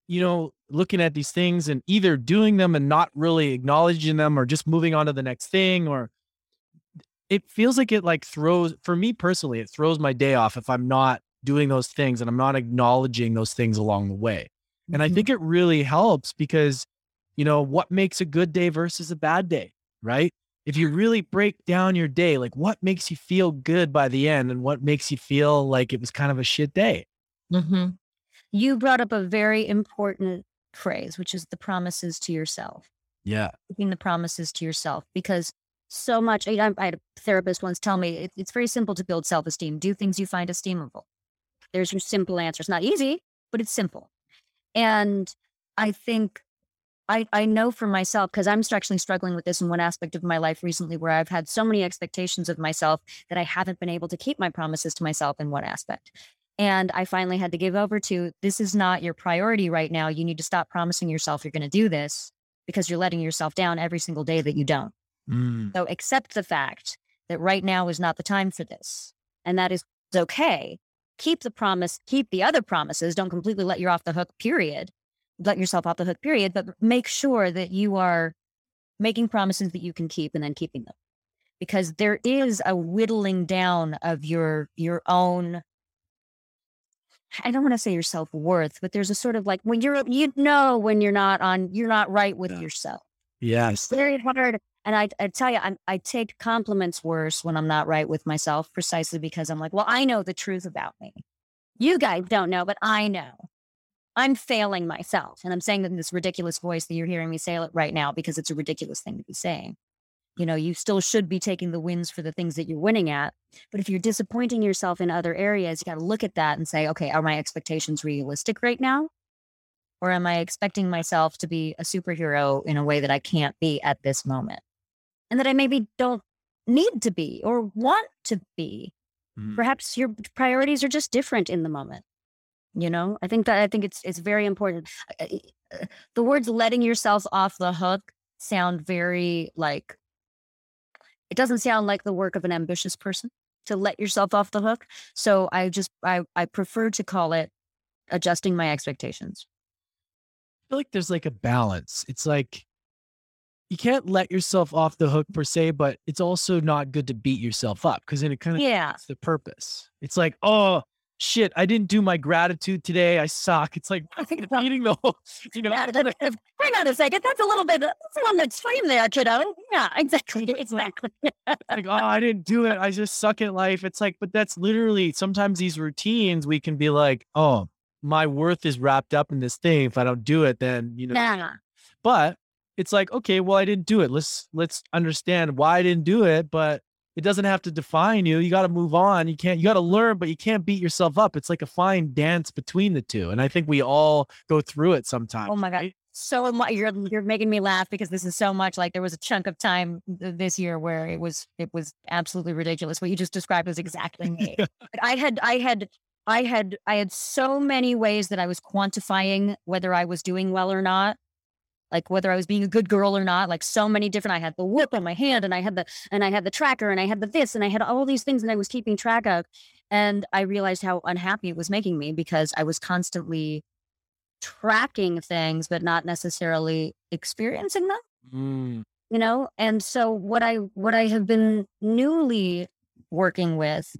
you know, looking at these things and either doing them and not really acknowledging them or just moving on to the next thing or it feels like it like throws for me personally, it throws my day off if I'm not doing those things and I'm not acknowledging those things along the way. And I Mhm. think it really helps because, you know, what makes a good day versus a bad day, right? If you really break down your day, like what makes you feel good by the end and what makes you feel like it was kind of a shit day. Mhm. You brought up a very important phrase, which is the promises to yourself. Yeah. Keeping the promises to yourself, because so much. I, I had a therapist once tell me it, it's very simple to build self esteem. Do things you find esteemable. There's your simple answer. It's not easy, but it's simple. And I think I, I know for myself, because I'm actually struggling with this in one aspect of my life recently, where I've had so many expectations of myself that I haven't been able to keep my promises to myself in one aspect. And I finally had to give over to this is not your priority right now. You need to stop promising yourself you're going to do this because you're letting yourself down every single day that you don't. Mm. So accept the fact that right now is not the time for this. And that is okay. Keep the promise, keep the other promises. Don't completely let you off the hook, period. Let yourself off the hook, period. But make sure that you are making promises that you can keep and then keeping them. Because there is a whittling down of your your own I don't want to say your self worth, but there's a sort of like when you're you know when you're not on you're not right with Yeah. yourself Yes. very hard. And I, I tell you, I'm, I take compliments worse when I'm not right with myself, precisely because I'm like, well, I know the truth about me. You guys don't know, but I know. I'm failing myself. And I'm saying that in this ridiculous voice that you're hearing me say it right now because it's a ridiculous thing to be saying. You know, you still should be taking the wins for the things that you're winning at. But if you're disappointing yourself in other areas, you got to look at that and say, okay, are my expectations realistic right now? Or am I expecting myself to be a superhero in a way that I can't be at this moment? And that I maybe don't need to be or want to be. Mhm. Perhaps your priorities are just different in the moment. You know, I think that I think it's it's very important. Uh, The words letting yourself off the hook sound very like it doesn't sound like the work of an ambitious person to let yourself off the hook. So I just I I prefer to call it adjusting my expectations. I feel like there's like a balance. It's like you can't let yourself off the hook per se, but it's also not good to beat yourself up because then it kind of Yeah. the purpose. It's like, oh shit, I didn't do my gratitude today. I suck. It's like I think about beating the whole, you know, Hang on a second. That's a little bit. That's a little extreme there, kiddo. Yeah, exactly. Exactly. like, oh, I didn't do it. I just suck at life. It's like, but that's literally sometimes these routines we can be like, oh, my worth is wrapped up in this thing. If I don't do it, then you know, nah. but it's like, okay, well, I didn't do it. Let's let's understand why I didn't do it, but it doesn't have to define you. You got to move on. You can't you got to learn, but you can't beat yourself up. It's like a fine dance between the two. And I think we all go through it oh sometimes. Oh my god. right? So you're you're making me laugh because this is so much like there was a chunk of time this year where it was it was absolutely ridiculous. What you just described was exactly me. But I had I had I had I had so many ways that I was quantifying whether I was doing well or not. Like whether I was being a good girl or not, like so many different I had the whip on my hand and I had the and I had the tracker and I had the this and I had all these things that I was keeping track of. And I realized how unhappy it was making me because I was constantly tracking things but not necessarily experiencing them Mm, you know and so what i what i have been newly working with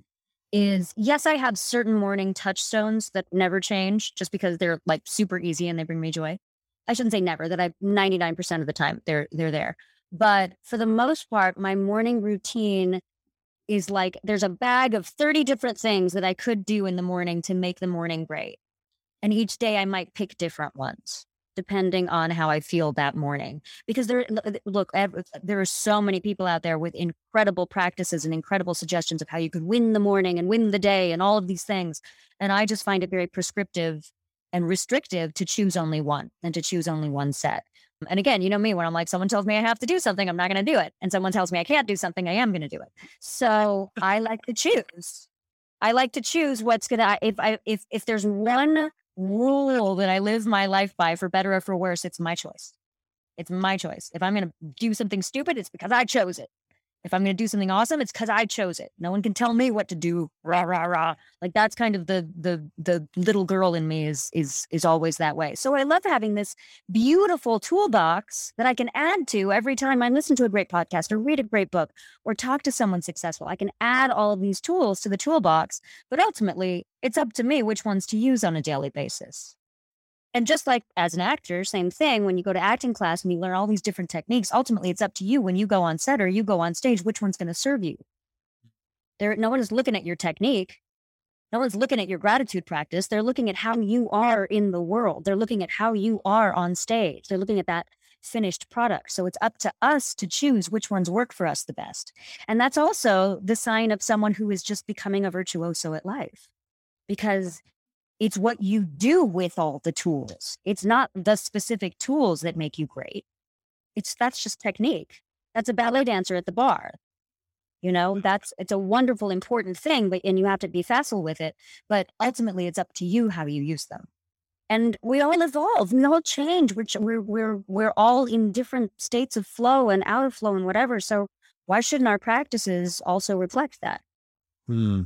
is yes i have certain morning touchstones that never change just because they're like super easy and they bring me joy i shouldn't say never that i 99% of the time they're they're there but for the most part my morning routine is like there's a bag of 30 different things that i could do in the morning to make the morning great and each day i might pick different ones depending on how I feel that morning. Because there, look, there are so many people out there with incredible practices and incredible suggestions of how you could win the morning and win the day and all of these things. And I just find it very prescriptive and restrictive to choose only one and to choose only one set. And again, you know me, when I'm like, someone tells me I have to do something, I'm not going to do it. And someone tells me I can't do something, I am going to do it. So I like to choose. I like to choose what's gonna if I if if there's one rule that I live my life by for better or for worse, it's my choice. It's my choice. If I'm gonna do something stupid, it's because I chose it. If I'm going to do something awesome, it's because I chose it. No one can tell me what to do. Rah rah rah. Like that's kind of the the the little girl in me is is is always that way. So I love having this beautiful toolbox that I can add to every time I listen to a great podcast or read a great book or talk to someone successful. I can add all of these tools to the toolbox, but ultimately it's up to me which ones to use on a daily basis. And just like as an actor, same thing. When you go to acting class and you learn all these different techniques, ultimately it's up to you when you go on set or you go on stage, which one's going to serve you. There, no one is looking at your technique. No one's looking at your gratitude practice. They're looking at how you are in the world. They're looking at how you are on stage. They're looking at that finished product. So it's up to us to choose which ones work for us the best. And that's also the sign of someone who is just becoming a virtuoso at life because it's what you do with all the tools. It's not the specific tools that make you great. It's that's just technique. That's a ballet dancer at the bar. You know, that's it's a wonderful, important thing, but and you have to be facile with it. But ultimately, it's up to you how you use them. And we all evolve, we all change. We're we're we're we're all in different states of flow and out of flow and whatever. So why shouldn't our practices also reflect that? Hmm.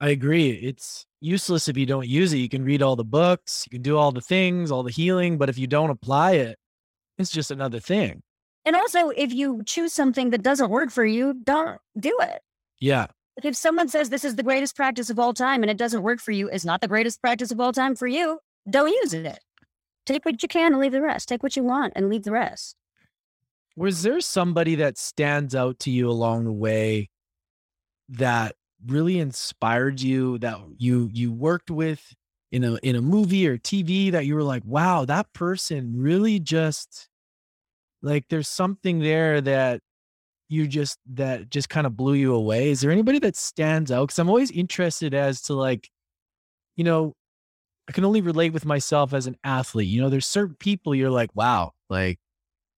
I agree. It's useless if you don't use it. You can read all the books, you can do all the things, all the healing, but if you don't apply it, it's just another thing. And also, if you choose something that doesn't work for you, don't do it. Yeah. If someone says this is the greatest practice of all time and it doesn't work for you, it's not the greatest practice of all time for you, don't use it. Take what you can and leave the rest. Take what you want and leave the rest. Was there somebody that stands out to you along the way that really inspired you that you you worked with in a in a movie or TV that you were like, wow, that person really just like there's something there that you just that just kind of blew you away. Is there anybody that stands out? Because I'm always interested as to like, you know, I can only relate with myself as an athlete. You know, there's certain people you're like, wow, like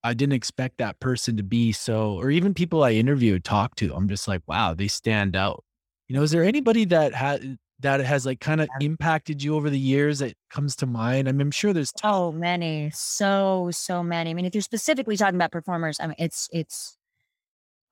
I didn't expect that person to be so, or even people I interview talk to, I'm just like, wow, they stand out. You know, is there anybody that has eh, that has like kind of impacted you over the years that comes to mind? I mean, I'm sure there's t- oh many, so so many. I mean, if you're specifically talking about performers, I mean, it's it's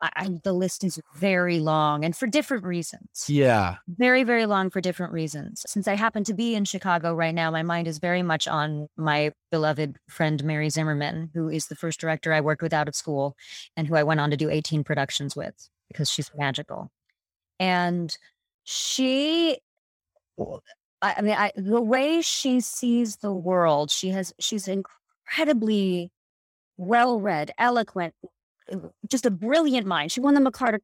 I, I, the list is very long and for different reasons. Yeah, very very long for different reasons. Since I happen to be in Chicago right now, my mind is very much on my beloved friend Mary Zimmerman, who is the first director I worked with out of school, and who I went on to do 18 productions with because she's magical and she I mean, I, the way she sees the world, she has, she's incredibly well read, eloquent, just a brilliant mind. She won the MacArthur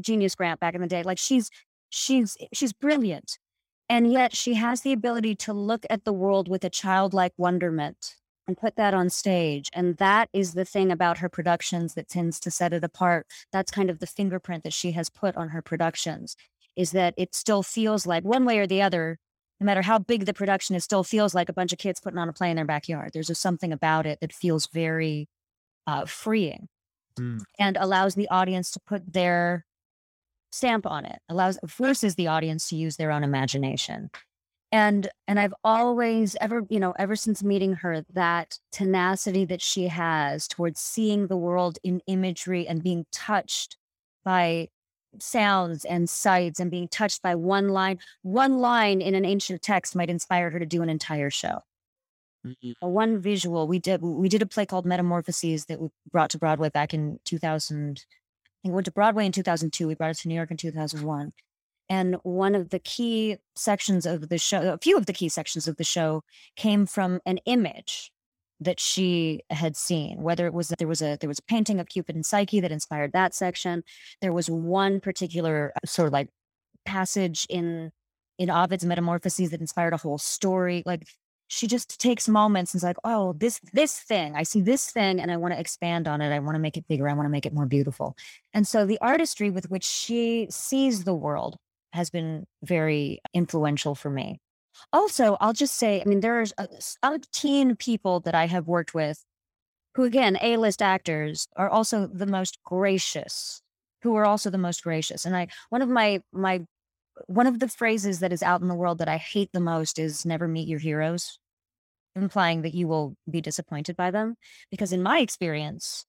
Genius Grant back in the day. Like she's, she's, she's brilliant. And yet she has the ability to look at the world with a childlike wonderment and put that on stage. And that is the thing about her productions that tends to set it apart. That's kind of the fingerprint that she has put on her productions is that it still feels like one way or the other, no matter how big the production it still feels like a bunch of kids putting on a play in their backyard. There's just something about it that feels very uh, freeing mm. and allows the audience to put their stamp on it, allows forces the audience to use their own imagination and and i've always ever you know ever since meeting her that tenacity that she has towards seeing the world in imagery and being touched by sounds and sights and being touched by one line one line in an ancient text might inspire her to do an entire show mm-hmm. one visual we did we did a play called metamorphoses that we brought to broadway back in 2000 i think we went to broadway in 2002 we brought it to new york in 2001 and one of the key sections of the show, a few of the key sections of the show came from an image that she had seen whether it was that there was a there was a painting of cupid and psyche that inspired that section. There was one particular uh, sort of like passage in in ovid's metamorphoses that inspired a whole story. Like she just takes moments and is like oh this this thing i see this thing and i want to expand on it. I want to make it bigger. I want to make it more beautiful. And so the artistry with which she sees the world has been very influential for me. Also, I'll just say, I mean, there's a, a teen people that I have worked with who, again, A list actors are also the most gracious, who are also the most gracious. And I, one of my, my, one of the phrases that is out in the world that I hate the most is never meet your heroes, implying that you will be disappointed by them. Because in my experience,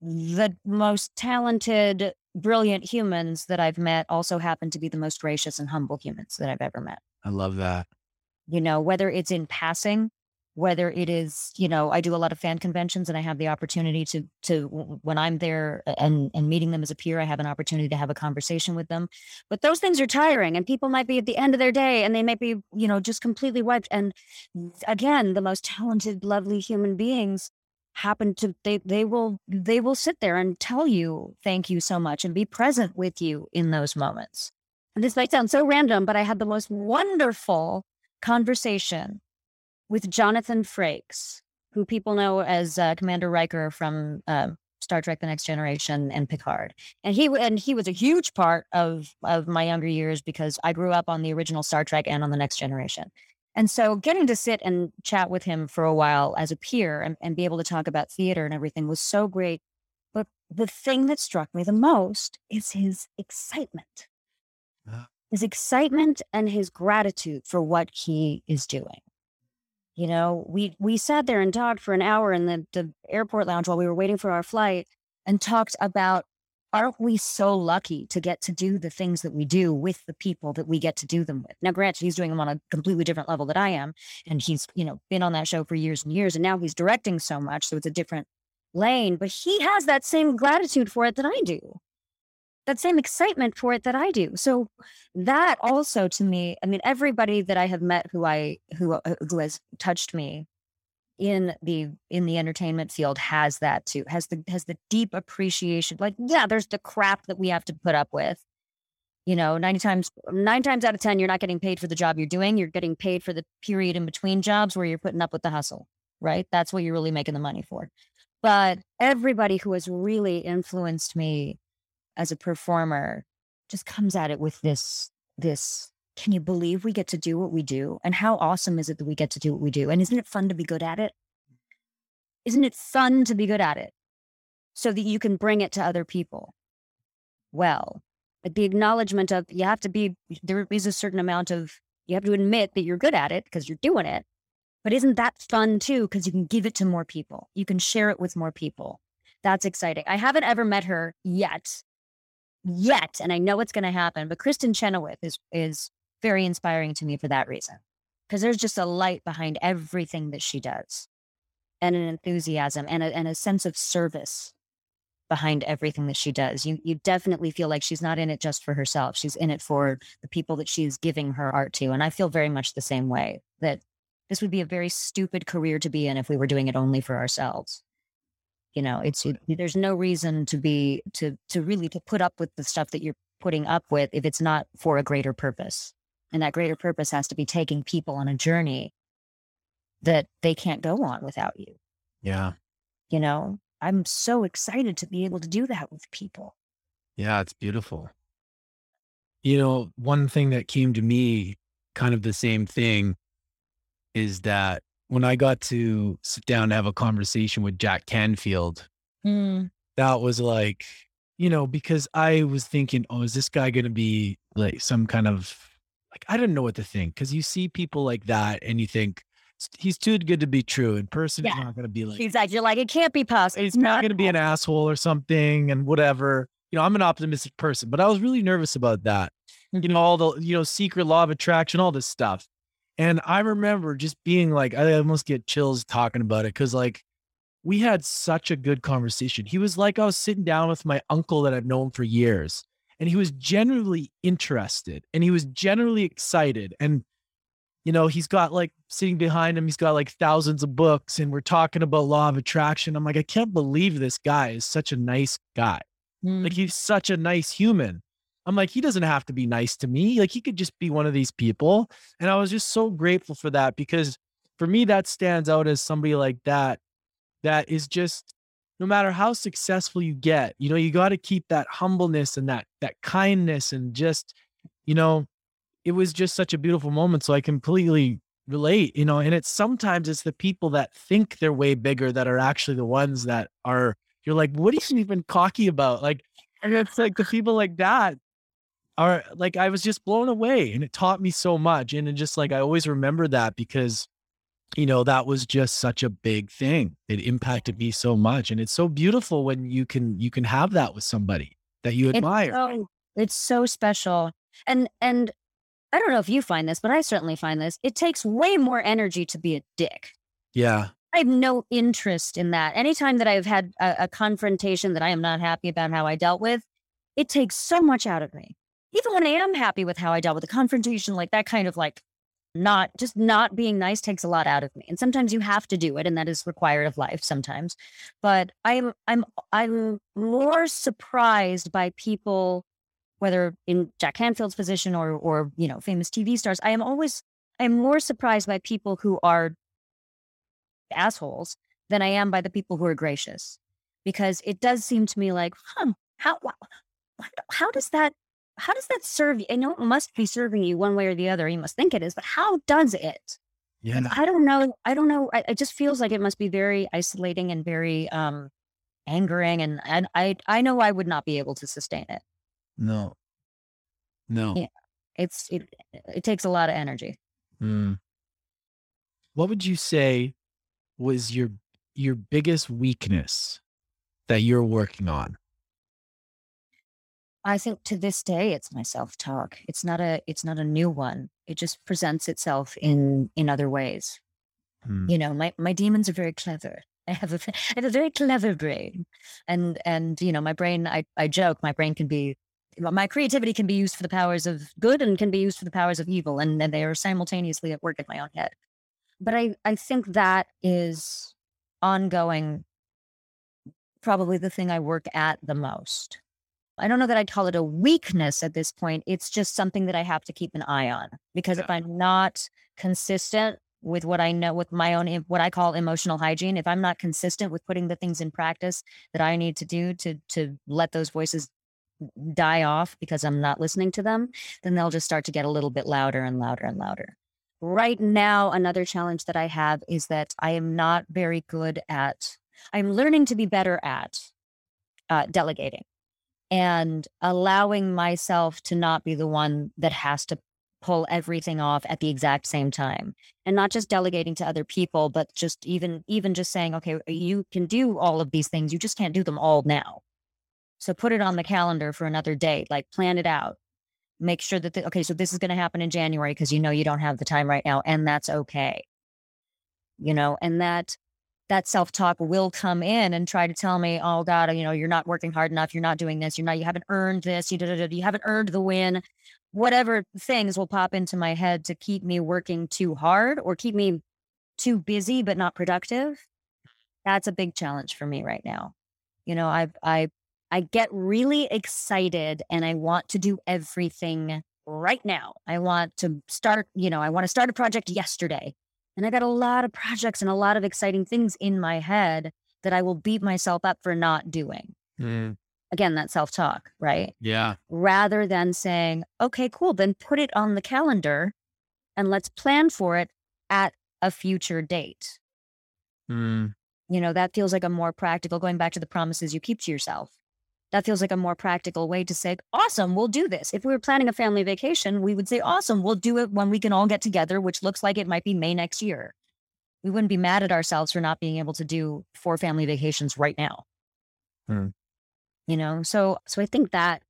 the most talented, brilliant humans that I've met also happen to be the most gracious and humble humans that I've ever met. I love that. You know, whether it's in passing, whether it is, you know, I do a lot of fan conventions and I have the opportunity to to when I'm there and and meeting them as a peer, I have an opportunity to have a conversation with them. But those things are tiring and people might be at the end of their day and they might be, you know, just completely wiped and again, the most talented lovely human beings happen to they they will they will sit there and tell you thank you so much and be present with you in those moments. And this might sound so random, but I had the most wonderful conversation with Jonathan Frakes, who people know as uh, Commander Riker from uh, Star Trek: The Next Generation and Picard. And he and he was a huge part of of my younger years because I grew up on the original Star Trek and on The Next Generation. And so getting to sit and chat with him for a while as a peer and, and be able to talk about theater and everything was so great. But the thing that struck me the most is his excitement. Uh. His excitement and his gratitude for what he is doing. You know, we we sat there and talked for an hour in the, the airport lounge while we were waiting for our flight and talked about aren't we so lucky to get to do the things that we do with the people that we get to do them with? Now, granted, he's doing them on a completely different level that I am. And he's, you know, been on that show for years and years. And now he's directing so much. So it's a different lane, but he has that same gratitude for it that I do. That same excitement for it that I do. So that also to me, I mean, everybody that I have met who I who uh, who has touched me in the in the entertainment field has that too has the has the deep appreciation like yeah there's the crap that we have to put up with. You know 90 times 9 times out of 10 you're not getting paid for the job you're doing you're getting paid for the period in between jobs where you're putting up with the hustle right? That's what you're really making the money for. But everybody who has really influenced me as a performer just comes at it with this this can you believe we get to do what we do? And how awesome is it that we get to do what we do? And isn't it fun to be good at it? Isn't it fun to be good at it so that you can bring it to other people? Well, the acknowledgement of you have to be, there is a certain amount of, you have to admit that you're good at it because you're doing it. But isn't that fun too? Because you can give it to more people, you can share it with more people. That's exciting. I haven't ever met her yet, yet, and I know it's going to happen. But Kristin Chenoweth is is very inspiring to me for that reason. Because there's just a light behind everything that she does and an enthusiasm and a, and a sense of service behind everything that she does. You you definitely feel like she's not in it just for herself. She's in it for the people that she's giving her art to. And I feel very much the same way that this would be a very stupid career to be in if we were doing it only for ourselves. You know, it's it, there's no reason to be to to really to put up with the stuff that you're putting up with if it's not for a greater purpose. And that greater purpose has to be taking people on a journey that they can't go on without you. Yeah. You know, I'm so excited to be able to do that with people. Yeah, it's beautiful. You know, one thing that came to me, kind of the same thing, is that when I got to sit down and have a conversation with Jack Canfield, mm. that was like, you know, because I was thinking, oh, is this guy going to be like some kind of like I didn't know what to think because you see people like that and you think he's too good to be true. In person, yeah. he's not going to be like he's like you're like it can't be possible. He's not going to be an asshole or something and whatever. You know, I'm an optimistic person, but I was really nervous about that. You know, mm-hmm. all the you know secret law of attraction, all this stuff. And I remember just being like, I almost get chills talking about it because like we had such a good conversation. He was like I was sitting down with my uncle that I've known for years and he was generally interested and he was generally excited and you know he's got like sitting behind him he's got like thousands of books and we're talking about law of attraction. I'm like i can't believe this guy is such a nice guy. Mm. like he's such a nice human. I'm like he doesn't have to be nice to me. Like he could just be one of these people. And i was just so grateful for that because for me that stands out as somebody like that that is just no matter how successful you get, you know, you got to keep that humbleness and that that kindness and just, you know, it was just such a beautiful moment. So I completely relate, you know, and it's sometimes it's the people that think they're way bigger that are actually the ones that are you're like, what are you even cocky about? Like, and it's like the people like that are like I was just blown away and it taught me so much. And it just like I always remember that because you know, that was just such a big thing. It impacted me so much. And it's so beautiful when you can you can have that with somebody that you admire. It's so, it's so special. And and I don't know if you find this, but I certainly find this. It takes way more energy to be a dick. Yeah. I have no interest in that. Anytime that I've had a, a confrontation that I am not happy about how I dealt with, it takes so much out of me. Even when I am happy with how I dealt with the confrontation, like that kind of like not just not being nice takes a lot out of me. And sometimes you have to do it, and that is required of life sometimes. But I'm I'm I'm more surprised by people, whether in Jack Canfield's position or or you know famous TV stars. I am always I am more surprised by people who are assholes than I am by the people who are gracious, because it does seem to me like, huh, how how does that how does that serve you? I know it must be serving you one way or the other. You must think it is, but how does it? Yeah. I don't know. I don't know. I, it just feels like it must be very isolating and very um angering. And, and I I know I would not be able to sustain it. No. No. Yeah. It's it it takes a lot of energy. Mm. What would you say was your your biggest weakness that you're working on? I think to this day it's my self-talk. It's not a it's not a new one. It just presents itself in in other ways. Hmm. You know, my my demons are very clever. I have a I have a very clever brain. And and you know, my brain I I joke my brain can be my creativity can be used for the powers of good and can be used for the powers of evil and, and they are simultaneously at work in my own head. But I I think that is ongoing probably the thing I work at the most. I don't know that I'd call it a weakness at this point. It's just something that I have to keep an eye on because Yeah. if I'm not consistent with what I know, with my own, what I call emotional hygiene, if I'm not consistent with putting the things in practice that I need to do to, to let those voices die off because I'm not listening to them, then they'll just start to get a little bit louder and louder and louder. Right now, another challenge that I have is that I am not very good at, I'm learning to be better at uh, delegating and allowing myself to not be the one that has to pull everything off at the exact same time and not just delegating to other people but just even even just saying okay uh, you can do all of these things you just can't do them all now. So put it on the calendar for another date like plan it out. Make sure that the, okay so this is going to happen in january because you know you don't have the time right now and that's okay. You know and that that self-talk will come in and try to tell me, oh God, you know, you're not working hard enough. You're not doing this. You're not, you haven't earned this. You, da, da, da, you haven't earned the win. Whatever things will pop into my head to keep me working too hard or keep me too busy, but not productive. That's a big challenge for me right now. You know, I, I, I get really excited and I want to do everything right now. I want to start, you know, I want to start a project yesterday. And I got a lot of projects and a lot of exciting things in my head that I will beat myself up for not doing. Mm. Again, that self talk, right? Yeah. Rather than saying, okay, cool, then put it on the calendar and let's plan for it at a future date. Mm. You know, that feels like a more practical, going back to the promises you keep to yourself. That feels like a more practical way to say, awesome, we'll do this. If we were planning a family vacation, we would say, awesome, we'll do it when we can all get together, which looks like it might be May next year. We wouldn't be mad at ourselves for not being able to do four family vacations right now. Hmm. You know, so so I think that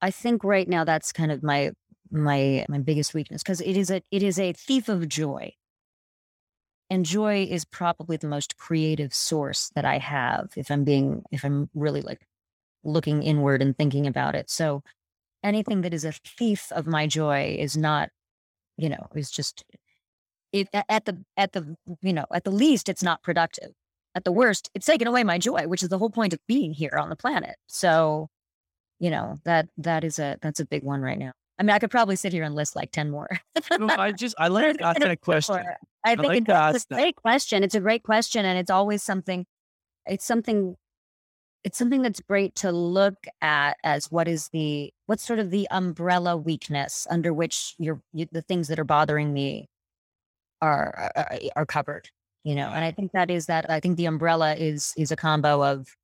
I think right now that's kind of my my my biggest weakness because it is a it is a thief of joy. And joy is probably the most creative source that I have if I'm being if I'm really like looking inward and thinking about it. So anything that is a thief of my joy is not, you know, is just it at the at the you know at the least it's not productive. At the worst, it's taken away my joy, which is the whole point of being here on the planet. So, you know that that is a that's a big one right now. I mean, I could probably sit here and list like ten more. No, I just I like to ask that question. I think like it's a great question. It's a great question, and it's always something. It's something. It's something that's great to look at as what is the what's sort of the umbrella weakness under which your you, the things that are bothering me are, are are covered. You know, and I think that is that. I think the umbrella is is a combo of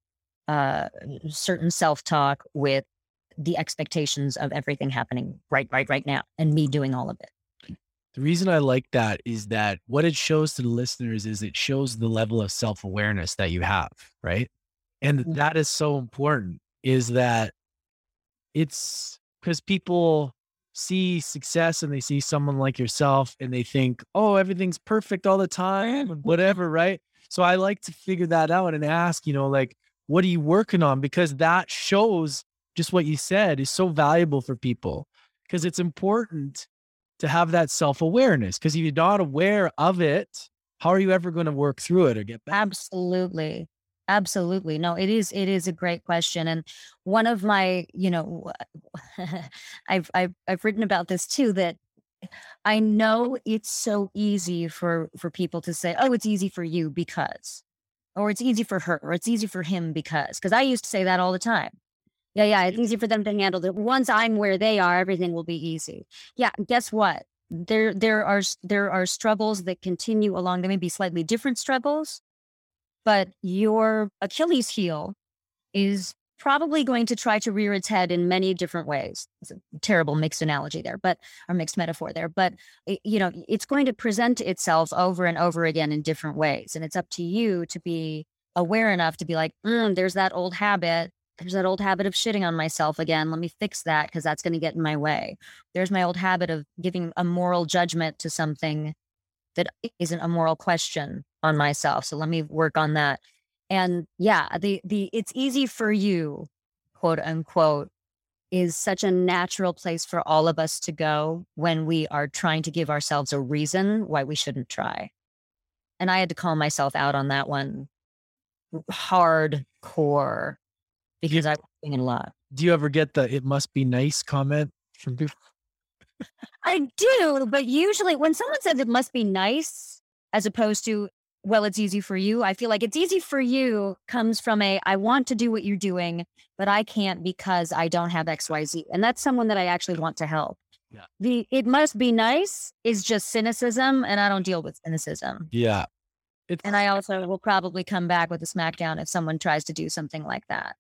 uh certain self talk with the expectations of everything happening right right right now and me doing all of it The reason I like that is that what it shows to the listeners is it shows the level of self awareness that you have, right? And Mhm. that is so important is that it's because people see success and they see someone like yourself and they think, oh, everything's perfect all the time and whatever, right? So I like to figure that out and ask, you know, like, what are you working on? Because that shows just what you said is so valuable for people because it's important to have that self awareness. Because if you're not aware of it, how are you ever going to work through it or get better? Absolutely. Absolutely. No, it is it is a great question and one of my, you know, I've I've I've written about this too that I know it's so easy for for people to say, "Oh, it's easy for you because." Or it's easy for her or it's easy for him because because I used to say that all the time. Yeah, yeah, it's easy for them to handle it. Once I'm where they are, everything will be easy. Yeah, guess what? There there are there are struggles that continue along. They may be slightly different struggles, but your Achilles heel is probably going to try to rear its head in many different ways. It's a terrible mixed analogy there, but or mixed metaphor there, but you know, it's going to present itself over and over again in different ways, and it's up to you to be aware enough to be like, "Mm, there's that old habit. There's that old habit of shitting on myself again. Let me fix that because that's going to get in my way. There's my old habit of giving a moral judgment to something that isn't a moral question on myself. So let me work on that. And yeah, the the it's easy for you, quote unquote, is such a natural place for all of us to go when we are trying to give ourselves a reason why we shouldn't try. And I had to call myself out on that one hardcore because I was doing a lot. Do you ever get the it must be nice comment from people? I do, but usually when someone says it must be nice, as opposed to, well, it's easy for you, I feel like it's easy for you comes from a, I want to do what you're doing, but I can't because I don't have XYZ. And that's someone that I actually want to help. Yeah. The it must be nice is just cynicism, and I don't deal with cynicism. Yeah. It's And I also will probably come back with a smackdown if someone tries to do something like that.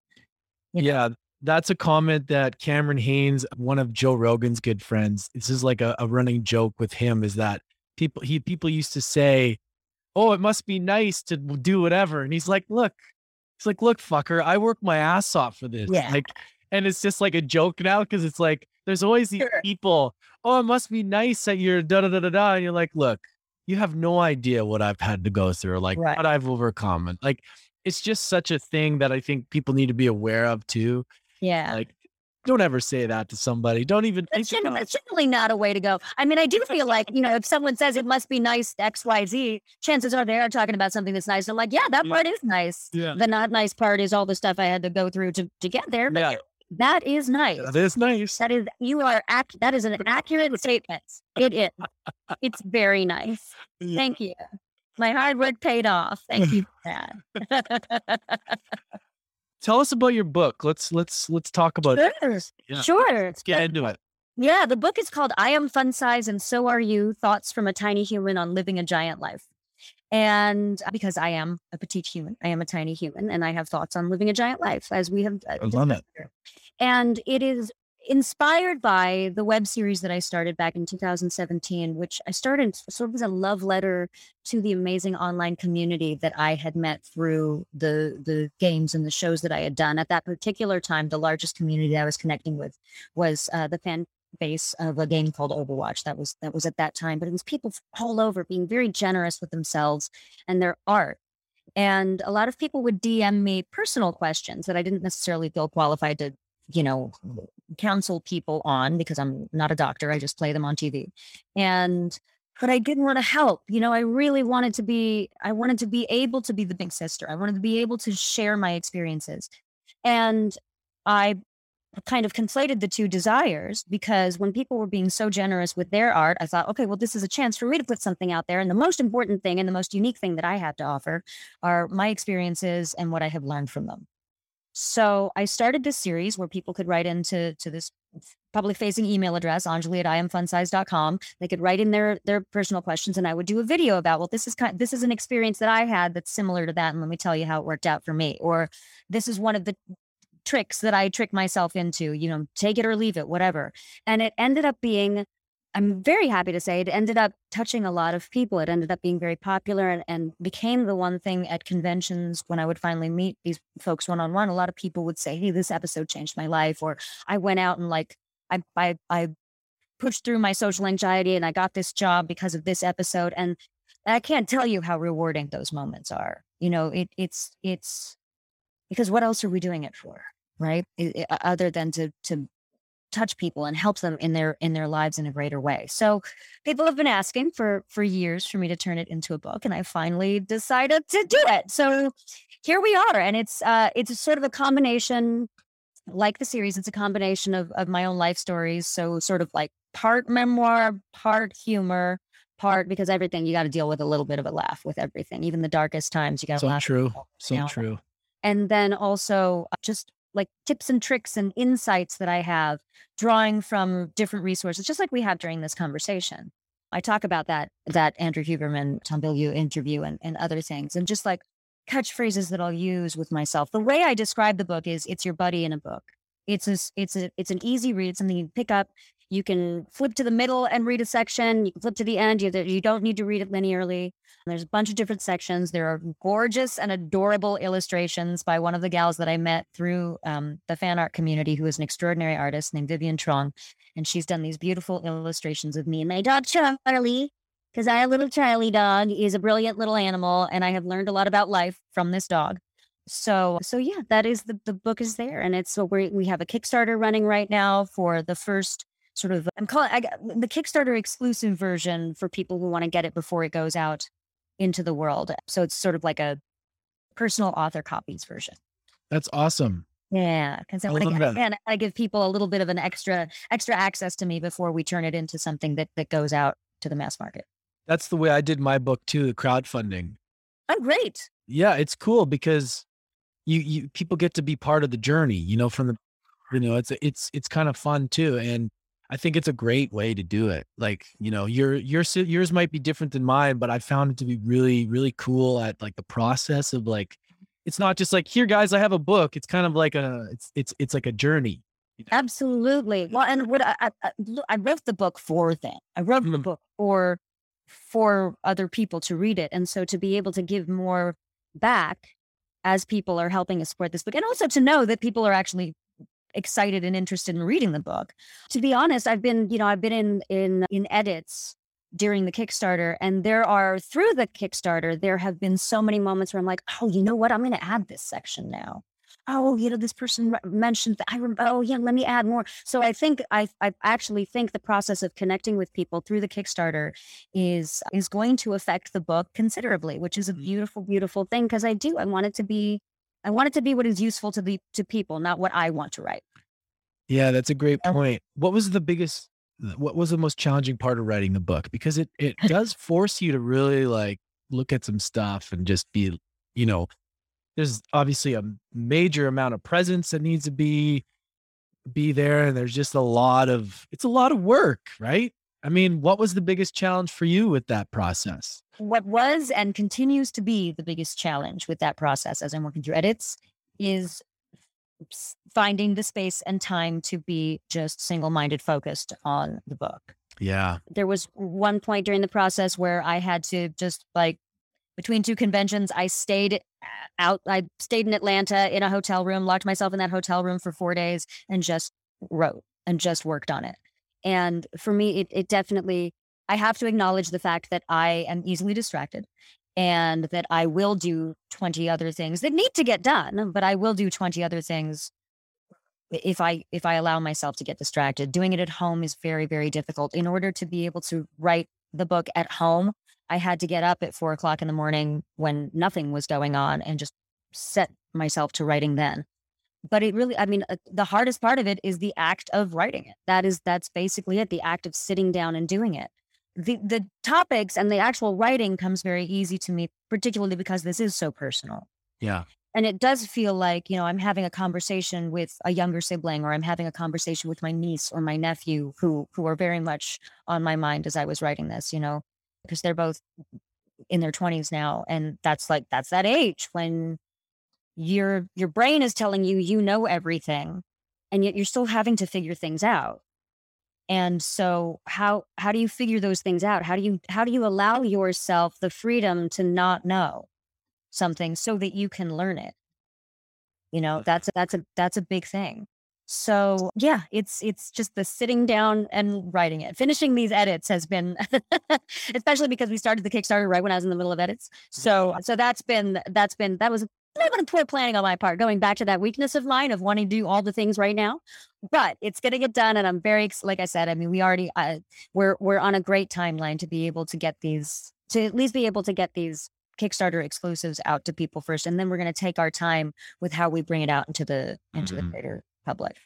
you know? Yeah, that's a comment that Cameron Hanes, one of Joe Rogan's good friends, this is like a, a running joke with him, is that people he people used to say, "Oh, it must be nice to do whatever," and he's like, "Look, he's like, look, fucker, I work my ass off for this." Yeah. Like, and it's just like a joke now because it's like there's always these Sure. people. Oh, it must be nice that you're da da da da da, and you're like, look, you have no idea what I've had to go through, like Right. what I've overcome, and like it's just such a thing that I think people need to be aware of too. Yeah. Like, don't ever say that to somebody. Don't even That's, think gen- that's generally not a way to go. I mean, I do feel like, you know, if someone says it must be nice XYZ, chances are they are talking about something that's nice. I'm like, yeah, that part is nice. Yeah. The not nice part is all the stuff I had to go through to, to get there. But Yeah. that is nice. That is nice. That is, you are, act, that is an accurate statement. It is. It's very nice. Yeah. Thank you. My hard work paid off. Thank you for that. Tell us about your book. Let's let's let's talk about it. sure. Yeah. Sure. Let's get into it. Yeah, the book is called I Am Fun Size and So Are You Thoughts from a Tiny Human on Living a Giant Life. And uh, because I am a petite human, I am a tiny human, and I have thoughts on living a giant life, as we have. uh, I love it. And it is inspired by the web series that I started back in 2017, which I started sort of as a love letter to the amazing online community that I had met through the the games and the shows that I had done. At that particular time, the largest community I was connecting with was uh, the fan base of a game called Overwatch. That was that was at that time, but it was people all over being very generous with themselves and their art. And a lot of people would DM me personal questions that I didn't necessarily feel qualified to, you know, counsel people on because I'm not a doctor. I just play them on TV. And but I didn't want to help. You know, I really wanted to be, I wanted to be able to be the big sister. I wanted to be able to share my experiences. And I kind of conflated the two desires because when people were being so generous with their art, I thought, okay, well, this is a chance for me to put something out there. And the most important thing and the most unique thing that I have to offer are my experiences and what I have learned from them. So I started this series where people could write into to this public facing email address, Anjali at iamfunsize.com. They could write in their their personal questions and I would do a video about, well, this is kind this is an experience that I had that's similar to that. And let me tell you how it worked out for me. Or this is one of the tricks that I trick myself into, you know, take it or leave it, whatever. And it ended up being I'm very happy to say it ended up touching a lot of people. It ended up being very popular and, and became the one thing at conventions when I would finally meet these folks one on one. A lot of people would say, Hey, this episode changed my life. Or I went out and like, I, I, I pushed through my social anxiety and I got this job because of this episode. And I can't tell you how rewarding those moments are. You know, it, it's, it's because what else are we doing it for? Right. It, it, other than to, to touch people and help them in their in their lives in a greater way. So people have been asking for for years for me to turn it into a book and I finally decided to do it. So here we are and it's uh it's sort of a combination like the series it's a combination of of my own life stories so sort of like part memoir, part humor, part because everything you got to deal with a little bit of a laugh with everything. Even the darkest times you got to so laugh. True. So true. And then also uh, just like tips and tricks and insights that I have drawing from different resources, just like we have during this conversation. I talk about that that Andrew Huberman, Tom Bilyeu interview and, and other things, and just like catchphrases that I'll use with myself. The way I describe the book is it's your buddy in a book. It's a, it's a, it's an easy read, something you pick up you can flip to the middle and read a section. You can flip to the end. You, you don't need to read it linearly. There's a bunch of different sections. There are gorgeous and adorable illustrations by one of the gals that I met through um, the fan art community, who is an extraordinary artist named Vivian Trong. And she's done these beautiful illustrations of me and my dog, Charlie, because I, a little Charlie dog, is a brilliant little animal. And I have learned a lot about life from this dog. So, so yeah, that is the, the book is there. And it's, so we we have a Kickstarter running right now for the first sort of I'm calling I, the Kickstarter exclusive version for people who want to get it before it goes out into the world. So it's sort of like a personal author copies version. That's awesome. Yeah, because I, I want to and I give people a little bit of an extra extra access to me before we turn it into something that that goes out to the mass market. That's the way I did my book too, the crowdfunding. Oh, great. Yeah, it's cool because you you people get to be part of the journey. You know, from the you know, it's it's it's kind of fun too, and I think it's a great way to do it. Like, you know, your your yours might be different than mine, but I found it to be really really cool at like the process of like it's not just like here guys, I have a book. It's kind of like a it's it's it's like a journey. Absolutely. Well, and what I, I, I wrote the book for them. I wrote mm-hmm. the book for for other people to read it, and so to be able to give more back as people are helping us support this book, and also to know that people are actually excited and interested in reading the book. To be honest, I've been, you know, I've been in in in edits during the Kickstarter, and there are through the Kickstarter, there have been so many moments where I'm like, oh, you know what? I'm going to add this section now. Oh, you know, this person mentioned that. I remember. Oh, yeah, let me add more. So I think I I actually think the process of connecting with people through the Kickstarter is is going to affect the book considerably, which is a mm-hmm. beautiful, beautiful thing because I do I want it to be I want it to be what is useful to the to people, not what I want to write. Yeah, that's a great point. What was the biggest what was the most challenging part of writing the book? Because it it does force you to really like look at some stuff and just be, you know, there's obviously a major amount of presence that needs to be be there and there's just a lot of it's a lot of work, right? I mean, what was the biggest challenge for you with that process? What was and continues to be the biggest challenge with that process as I'm working through edits is finding the space and time to be just single minded focused on the book. Yeah. There was one point during the process where I had to just like between two conventions, I stayed eh, out, I stayed in Atlanta in a hotel room, locked myself in that hotel room for four days and just wrote and just worked on it. And for me, it, it definitely, I have to acknowledge the fact that I am easily distracted and that I will do 20 other things that need to get done, but I will do 20 other things if I if I allow myself to get distracted. Doing it at home is very, very difficult. In order to be able to write the book at home, I had to get up at four o'clock in the morning when nothing was going on and just set myself to writing then but it really i mean uh, the hardest part of it is the act of writing it. That is that's basically it the act of sitting down and doing it. The the topics and the actual writing comes very easy to me particularly because this is so personal. Yeah. And it does feel like you know i'm having a conversation with a younger sibling or i'm having a conversation with my niece or my nephew who who are very much on my mind as i was writing this you know because they're both in their 20s now and that's like that's that age when your your brain is telling you you know everything and yet you're still having to figure things out And so how how do you figure those things out? How do you how do you allow yourself the freedom to not know something so that you can learn it? You know, that's a, that's a that's a big thing. So yeah, it's it's just the sitting down and writing it. Finishing these edits has been especially because we started the Kickstarter right when I was in the middle of edits. So so that's been that's been that was a little bit of poor planning on my part, going back to that weakness of mine of wanting to do all the things right now. But it's going to get done, and I'm very like I said. I mean, we already uh, we're we're on a great timeline to be able to get these to at least be able to get these Kickstarter exclusives out to people first, and then we're going to take our time with how we bring it out into the into mm-hmm. the greater public.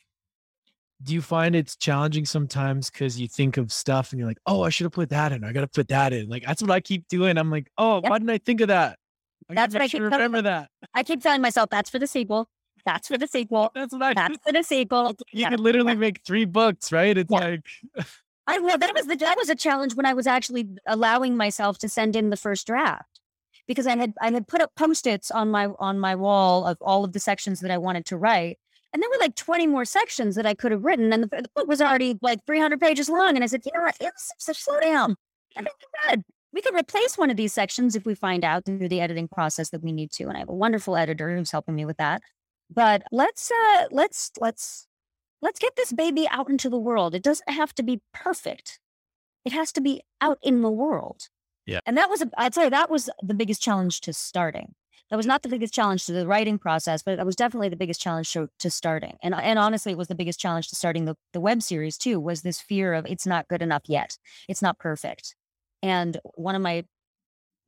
Do you find it's challenging sometimes because you think of stuff and you're like, oh, I should have put that in. I got to put that in. Like that's what I keep doing. I'm like, oh, yep. why didn't I think of that? I that's what I keep remember that. I keep telling myself that's for the sequel. That's for the sequel. That's what I. That's for the sequel. You could literally make three books, right? It's yeah. like. I well, that was the that was a challenge when I was actually allowing myself to send in the first draft because I had I had put up post-its on my on my wall of all of the sections that I wanted to write. And there were like 20 more sections that I could have written. And the, the book was already like 300 pages long. And I said, you know what? It's, it's, slow down. I mean, good. We could replace one of these sections if we find out through the editing process that we need to. And I have a wonderful editor who's helping me with that. But let's uh let's let's let's get this baby out into the world. It doesn't have to be perfect. It has to be out in the world. Yeah. And that was, a, I'd say that was the biggest challenge to starting. That was not the biggest challenge to the writing process, but that was definitely the biggest challenge to, to starting. And, and honestly, it was the biggest challenge to starting the, the web series too, was this fear of it's not good enough yet. It's not perfect. And one of my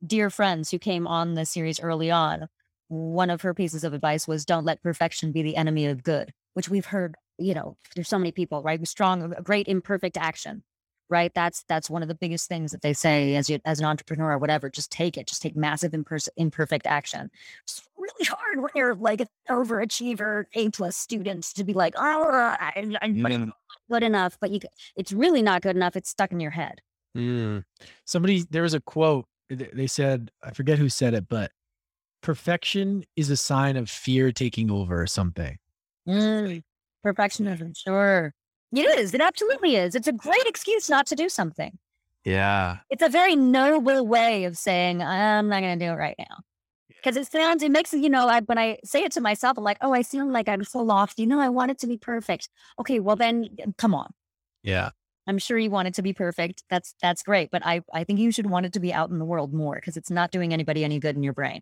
dear friends who came on the series early on, one of her pieces of advice was don't let perfection be the enemy of good, which we've heard, you know, there's so many people, right? Strong, uh, great imperfect action right? That's that's one of the biggest things that they say as you as an entrepreneur or whatever. Just take it. Just take massive imper- imperfect action. It's really hard when you're like an overachiever, A plus student to be like, oh, I, am not good enough, but you it's really not good enough. It's stuck in your head. Mm. Somebody there was a quote. They said I forget who said it, but perfection is a sign of fear taking over or something. Mm. Perfectionism, sure. It is. It absolutely is. It's a great excuse not to do something. Yeah. It's a very noble way of saying, I'm not going to do it right now. Because it sounds, it makes, you know, I, when I say it to myself, I'm like, oh, I feel like I'm so lost. You know, I want it to be perfect. Okay, well, then come on. Yeah. I'm sure you want it to be perfect. That's that's great, but I I think you should want it to be out in the world more because it's not doing anybody any good in your brain.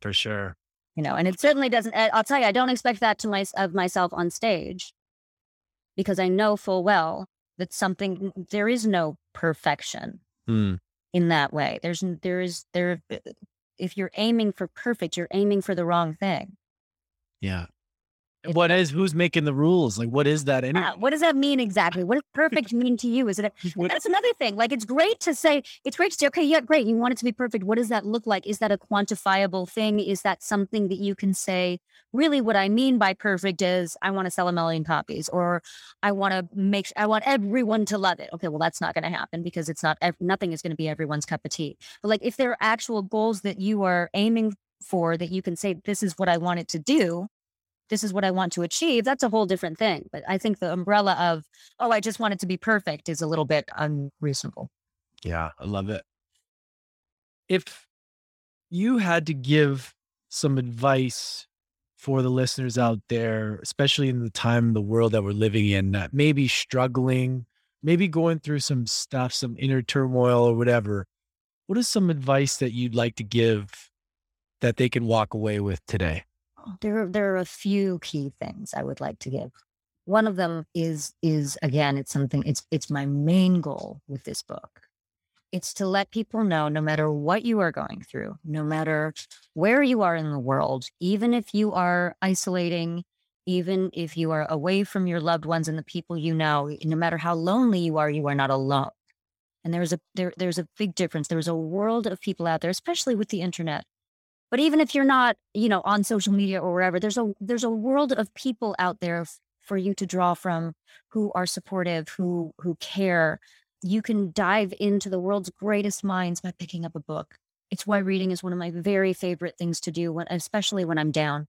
For sure. You know, and it certainly doesn't. Eh, I'll tell you, I don't expect that to my of myself on stage because I know full well that something there is no perfection mm. in that way. There's there is there if you're aiming for perfect, you're aiming for the wrong thing. Yeah. What is who's making the rules? Like, what is that anyway? Yeah, what does that mean exactly? What does perfect mean to you? Is it? A, that's another thing. Like, it's great to say. It's great to say, okay, yeah, great. You want it to be perfect. What does that look like? Is that a quantifiable thing? Is that something that you can say? Really, what I mean by perfect is I want to sell a million copies, or I want to make. I want everyone to love it. Okay, well, that's not going to happen because it's not. Nothing is going to be everyone's cup of tea. But like, if there are actual goals that you are aiming for, that you can say, this is what I want it to do this is what I want to achieve, that's a whole different thing. But I think the umbrella of, oh, I just want it to be perfect is a little bit unreasonable. Yeah, I love it. If you had to give some advice for the listeners out there, especially in the time, the world that we're living in, that maybe struggling, maybe going through some stuff, some inner turmoil or whatever, what is some advice that you'd like to give that they can walk away with today? There, there are a few key things I would like to give. One of them is, is again, it's something. It's, it's my main goal with this book. It's to let people know, no matter what you are going through, no matter where you are in the world, even if you are isolating, even if you are away from your loved ones and the people you know, no matter how lonely you are, you are not alone. And there's a there, there's a big difference. There's a world of people out there, especially with the internet, but even if you're not, you know, on social media or wherever, there's a there's a world of people out there f- for you to draw from who are supportive, who who care. You can dive into the world's greatest minds by picking up a book. It's why reading is one of my very favorite things to do, when, especially when I'm down,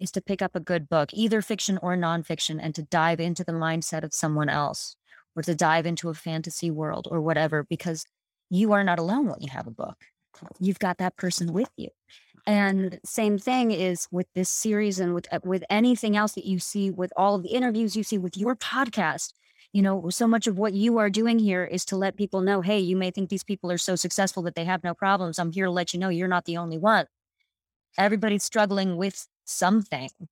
is to pick up a good book, either fiction or nonfiction, and to dive into the mindset of someone else or to dive into a fantasy world or whatever, because you are not alone when you have a book. You've got that person with you. And same thing is with this series and with uh, with anything else that you see with all of the interviews you see with your podcast. You know, so much of what you are doing here is to let people know, hey, you may think these people are so successful that they have no problems. I'm here to let you know you're not the only one. Everybody's struggling with something. And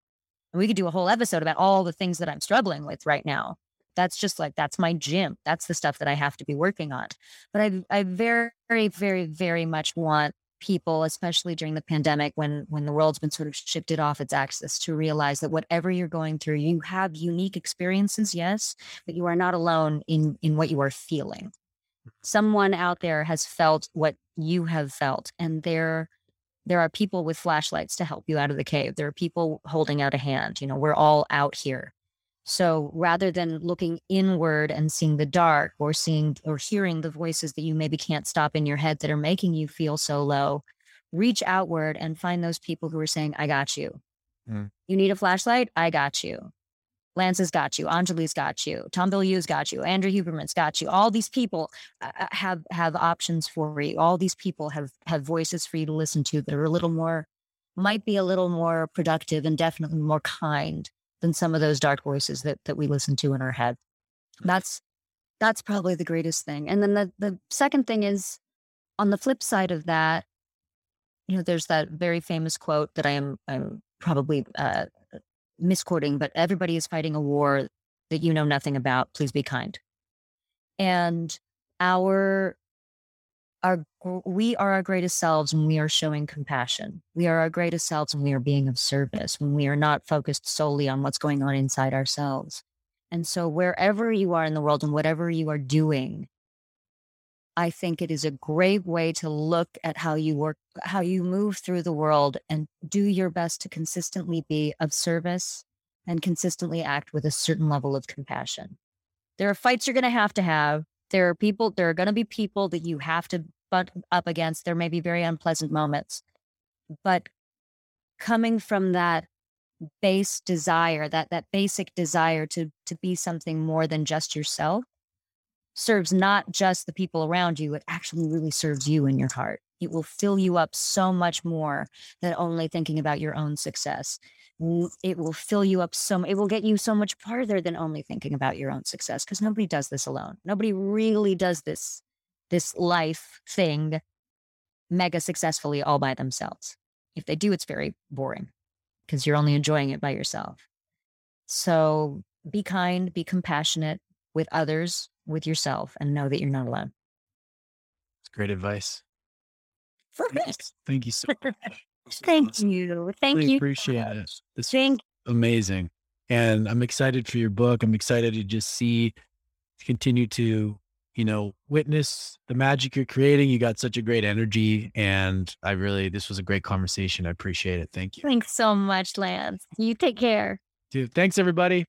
we could do a whole episode about all the things that I'm struggling with right now. That's just like that's my gym. That's the stuff that I have to be working on. But I I very very very much want people especially during the pandemic when when the world's been sort of shifted off its axis to realize that whatever you're going through you have unique experiences yes but you are not alone in in what you are feeling. Someone out there has felt what you have felt and there there are people with flashlights to help you out of the cave. There are people holding out a hand. You know we're all out here so rather than looking inward and seeing the dark or seeing or hearing the voices that you maybe can't stop in your head that are making you feel so low, reach outward and find those people who are saying, I got you. Mm. You need a flashlight? I got you. Lance has got you. Anjali's got you. Tom Bilyeu's got you. Andrew Huberman's got you. All these people uh, uh, have have options for you. All these people have have voices for you to listen to that are a little more, might be a little more productive and definitely more kind than some of those dark voices that that we listen to in our head. That's that's probably the greatest thing. And then the the second thing is on the flip side of that, you know, there's that very famous quote that I am I'm probably uh, misquoting, but everybody is fighting a war that you know nothing about. Please be kind. And our our we are our greatest selves when we are showing compassion. We are our greatest selves when we are being of service, when we are not focused solely on what's going on inside ourselves. And so wherever you are in the world and whatever you are doing, I think it is a great way to look at how you work, how you move through the world and do your best to consistently be of service and consistently act with a certain level of compassion. There are fights you're going to have to have. There are people, there are going to be people that you have to butt up against. There may be very unpleasant moments, but coming from that base desire, that that basic desire to to be something more than just yourself, serves not just the people around you, it actually really serves you in your heart. It will fill you up so much more than only thinking about your own success. It will fill you up so it will get you so much farther than only thinking about your own success because nobody does this alone. Nobody really does this this life thing mega successfully all by themselves. If they do, it's very boring because you're only enjoying it by yourself. So be kind, be compassionate with others, with yourself, and know that you're not alone. It's great advice. Perfect. Thank you so much. Thank you. Thank really you. Appreciate it. This Thank amazing. And I'm excited for your book. I'm excited to just see continue to you know, witness the magic you're creating. You got such a great energy. And I really, this was a great conversation. I appreciate it. Thank you. Thanks so much, Lance. You take care. Dude, thanks everybody.